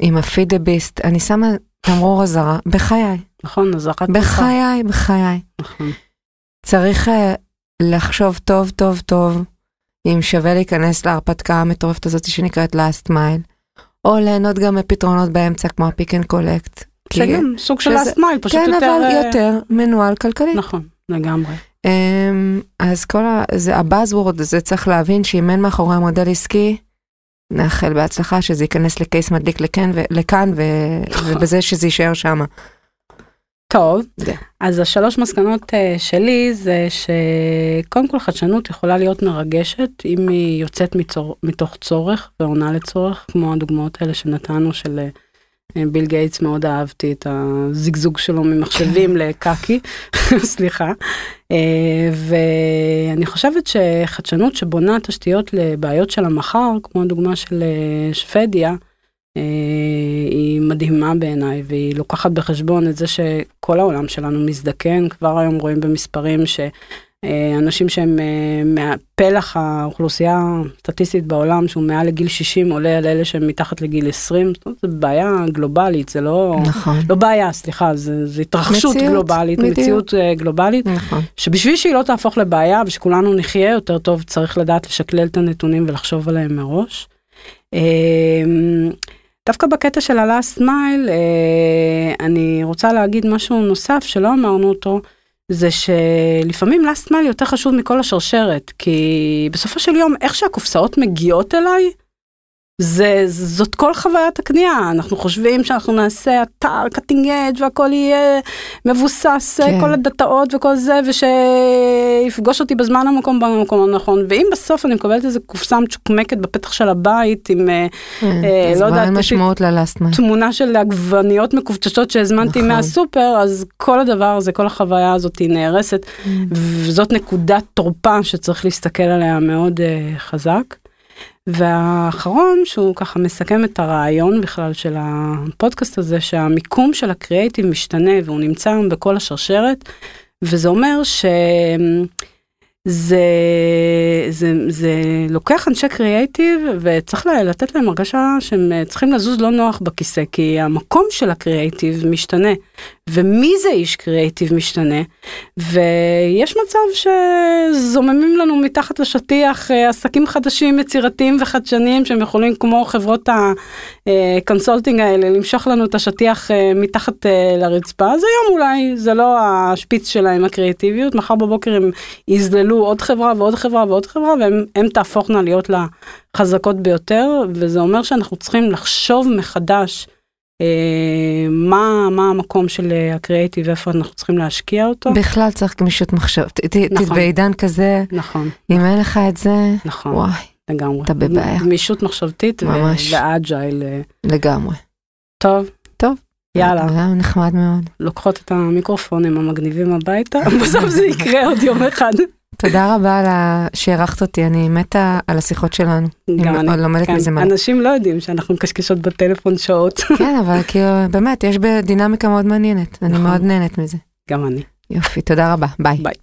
עם הפידביסט, אני שמה תמרור אזהרה, בחיי, נכון, אזהרת בחיי, בחיי. נכון. צריך אה, לחשוב טוב טוב טוב אם שווה להיכנס להרפתקה המטורפת הזאת שנקראת last mile, או ליהנות גם מפתרונות באמצע כמו ה-pick and collect. שגם סוג של last mile, פשוט כן, יותר... אבל אה, יותר מנוהל כלכלית. נכון, לגמרי. אמ, אז כל ה... זה ה-buzzword הזה צריך להבין שאם אין מאחורי המודל עסקי, נאחל בהצלחה שזה ייכנס ל-case מדליק לקאן, ו... לקאן ו... ובזה שזה יישאר שם. טוב, זה. אז השלוש מסקנות אה, שלי זה שקודם כל חדשנות יכולה להיות מרגשת אם היא יוצאת מצור, מתוך צורך ועונה לצורך, כמו הדוגמאות האלה שנתנו של אה, ביל גייטס, מאוד אהבתי את הזיגזוג שלו ממחשבים לקקי, סליחה. אה, ואני חושבת שחדשנות שבונה תשתיות לבעיות של המחר, כמו הדוגמה של אה, שוודיה, אה, היא מדהימה בעיניי והיא לוקחת בחשבון את זה שכל העולם שלנו מזדקן כבר היום רואים במספרים שאנשים שהם אה, מהפלח האוכלוסייה הסטטיסטית בעולם שהוא מעל לגיל 60 עולה על אלה שהם מתחת לגיל 20 זאת אומרת, זו בעיה גלובלית זה לא נכון. לא בעיה סליחה זה, זה התרחשות מציאות, גלובלית בדיוק. מציאות אה, גלובלית נכון. שבשביל שהיא לא תהפוך לבעיה ושכולנו נחיה יותר טוב צריך לדעת לשקלל את הנתונים ולחשוב עליהם מראש. דווקא בקטע של mile אה, אני רוצה להגיד משהו נוסף שלא אמרנו אותו זה שלפעמים last mile יותר חשוב מכל השרשרת כי בסופו של יום איך שהקופסאות מגיעות אליי. זה זאת כל חוויית הקנייה אנחנו חושבים שאנחנו נעשה אתר cutting edge והכל יהיה מבוסס כן. כן. כל הדאטאות וכל זה ושיפגוש אותי בזמן המקום במקום הנכון ואם בסוף אני מקבלת איזה קופסה מצ'וקמקת בפתח של הבית עם אה, אה, אז לא יודעת, משמעות ללאסט? תמונה של עגבניות מקופצ'צ'ות שהזמנתי נכון. מהסופר אז כל הדבר הזה כל החוויה הזאת היא נהרסת וזאת נקודת תורפה שצריך להסתכל עליה מאוד uh, חזק. והאחרון שהוא ככה מסכם את הרעיון בכלל של הפודקאסט הזה שהמיקום של הקריאייטיב משתנה והוא נמצא בכל השרשרת וזה אומר שזה זה, זה לוקח אנשי קריאייטיב וצריך לתת להם הרגשה שהם צריכים לזוז לא נוח בכיסא כי המקום של הקריאייטיב משתנה ומי זה איש קריאייטיב משתנה ויש מצב שזוממים לנו מתחת לשטיח אה, עסקים חדשים יצירתיים וחדשניים שהם יכולים כמו חברות ה-consulting האלה למשוך לנו את השטיח אה, מתחת אה, לרצפה אז היום אולי זה לא השפיץ שלהם הקריאטיביות מחר בבוקר הם יזללו עוד חברה ועוד חברה ועוד חברה והם הם תהפוכנה להיות לחזקות ביותר וזה אומר שאנחנו צריכים לחשוב מחדש. אה, מה מה המקום של אה, הקריאייטיב איפה אנחנו צריכים להשקיע אותו בכלל צריך גמישות מחשב. ת- ת- נכון. בעידן כזה, נכון אם אין לך את זה, נכון וואי, לגמרי אתה בבעיה. גמישות מחשבתית ממש. ואג'ייל אה, לגמרי. טוב טוב. יאללה היה נחמד מאוד. לוקחות את המיקרופונים המגניבים הביתה בסוף זה יקרה עוד יום אחד. תודה רבה על שהערכת אותי, אני מתה על השיחות שלנו. אני גם מאוד לומדת כן, מזה מלא. אנשים לא יודעים שאנחנו מקשקשות בטלפון שעות כן, אבל כאילו, באמת, יש בדינמיקה מאוד מעניינת. אני נכון. מאוד נהנית מזה. גם אני. יופי, תודה רבה, ביי. ביי.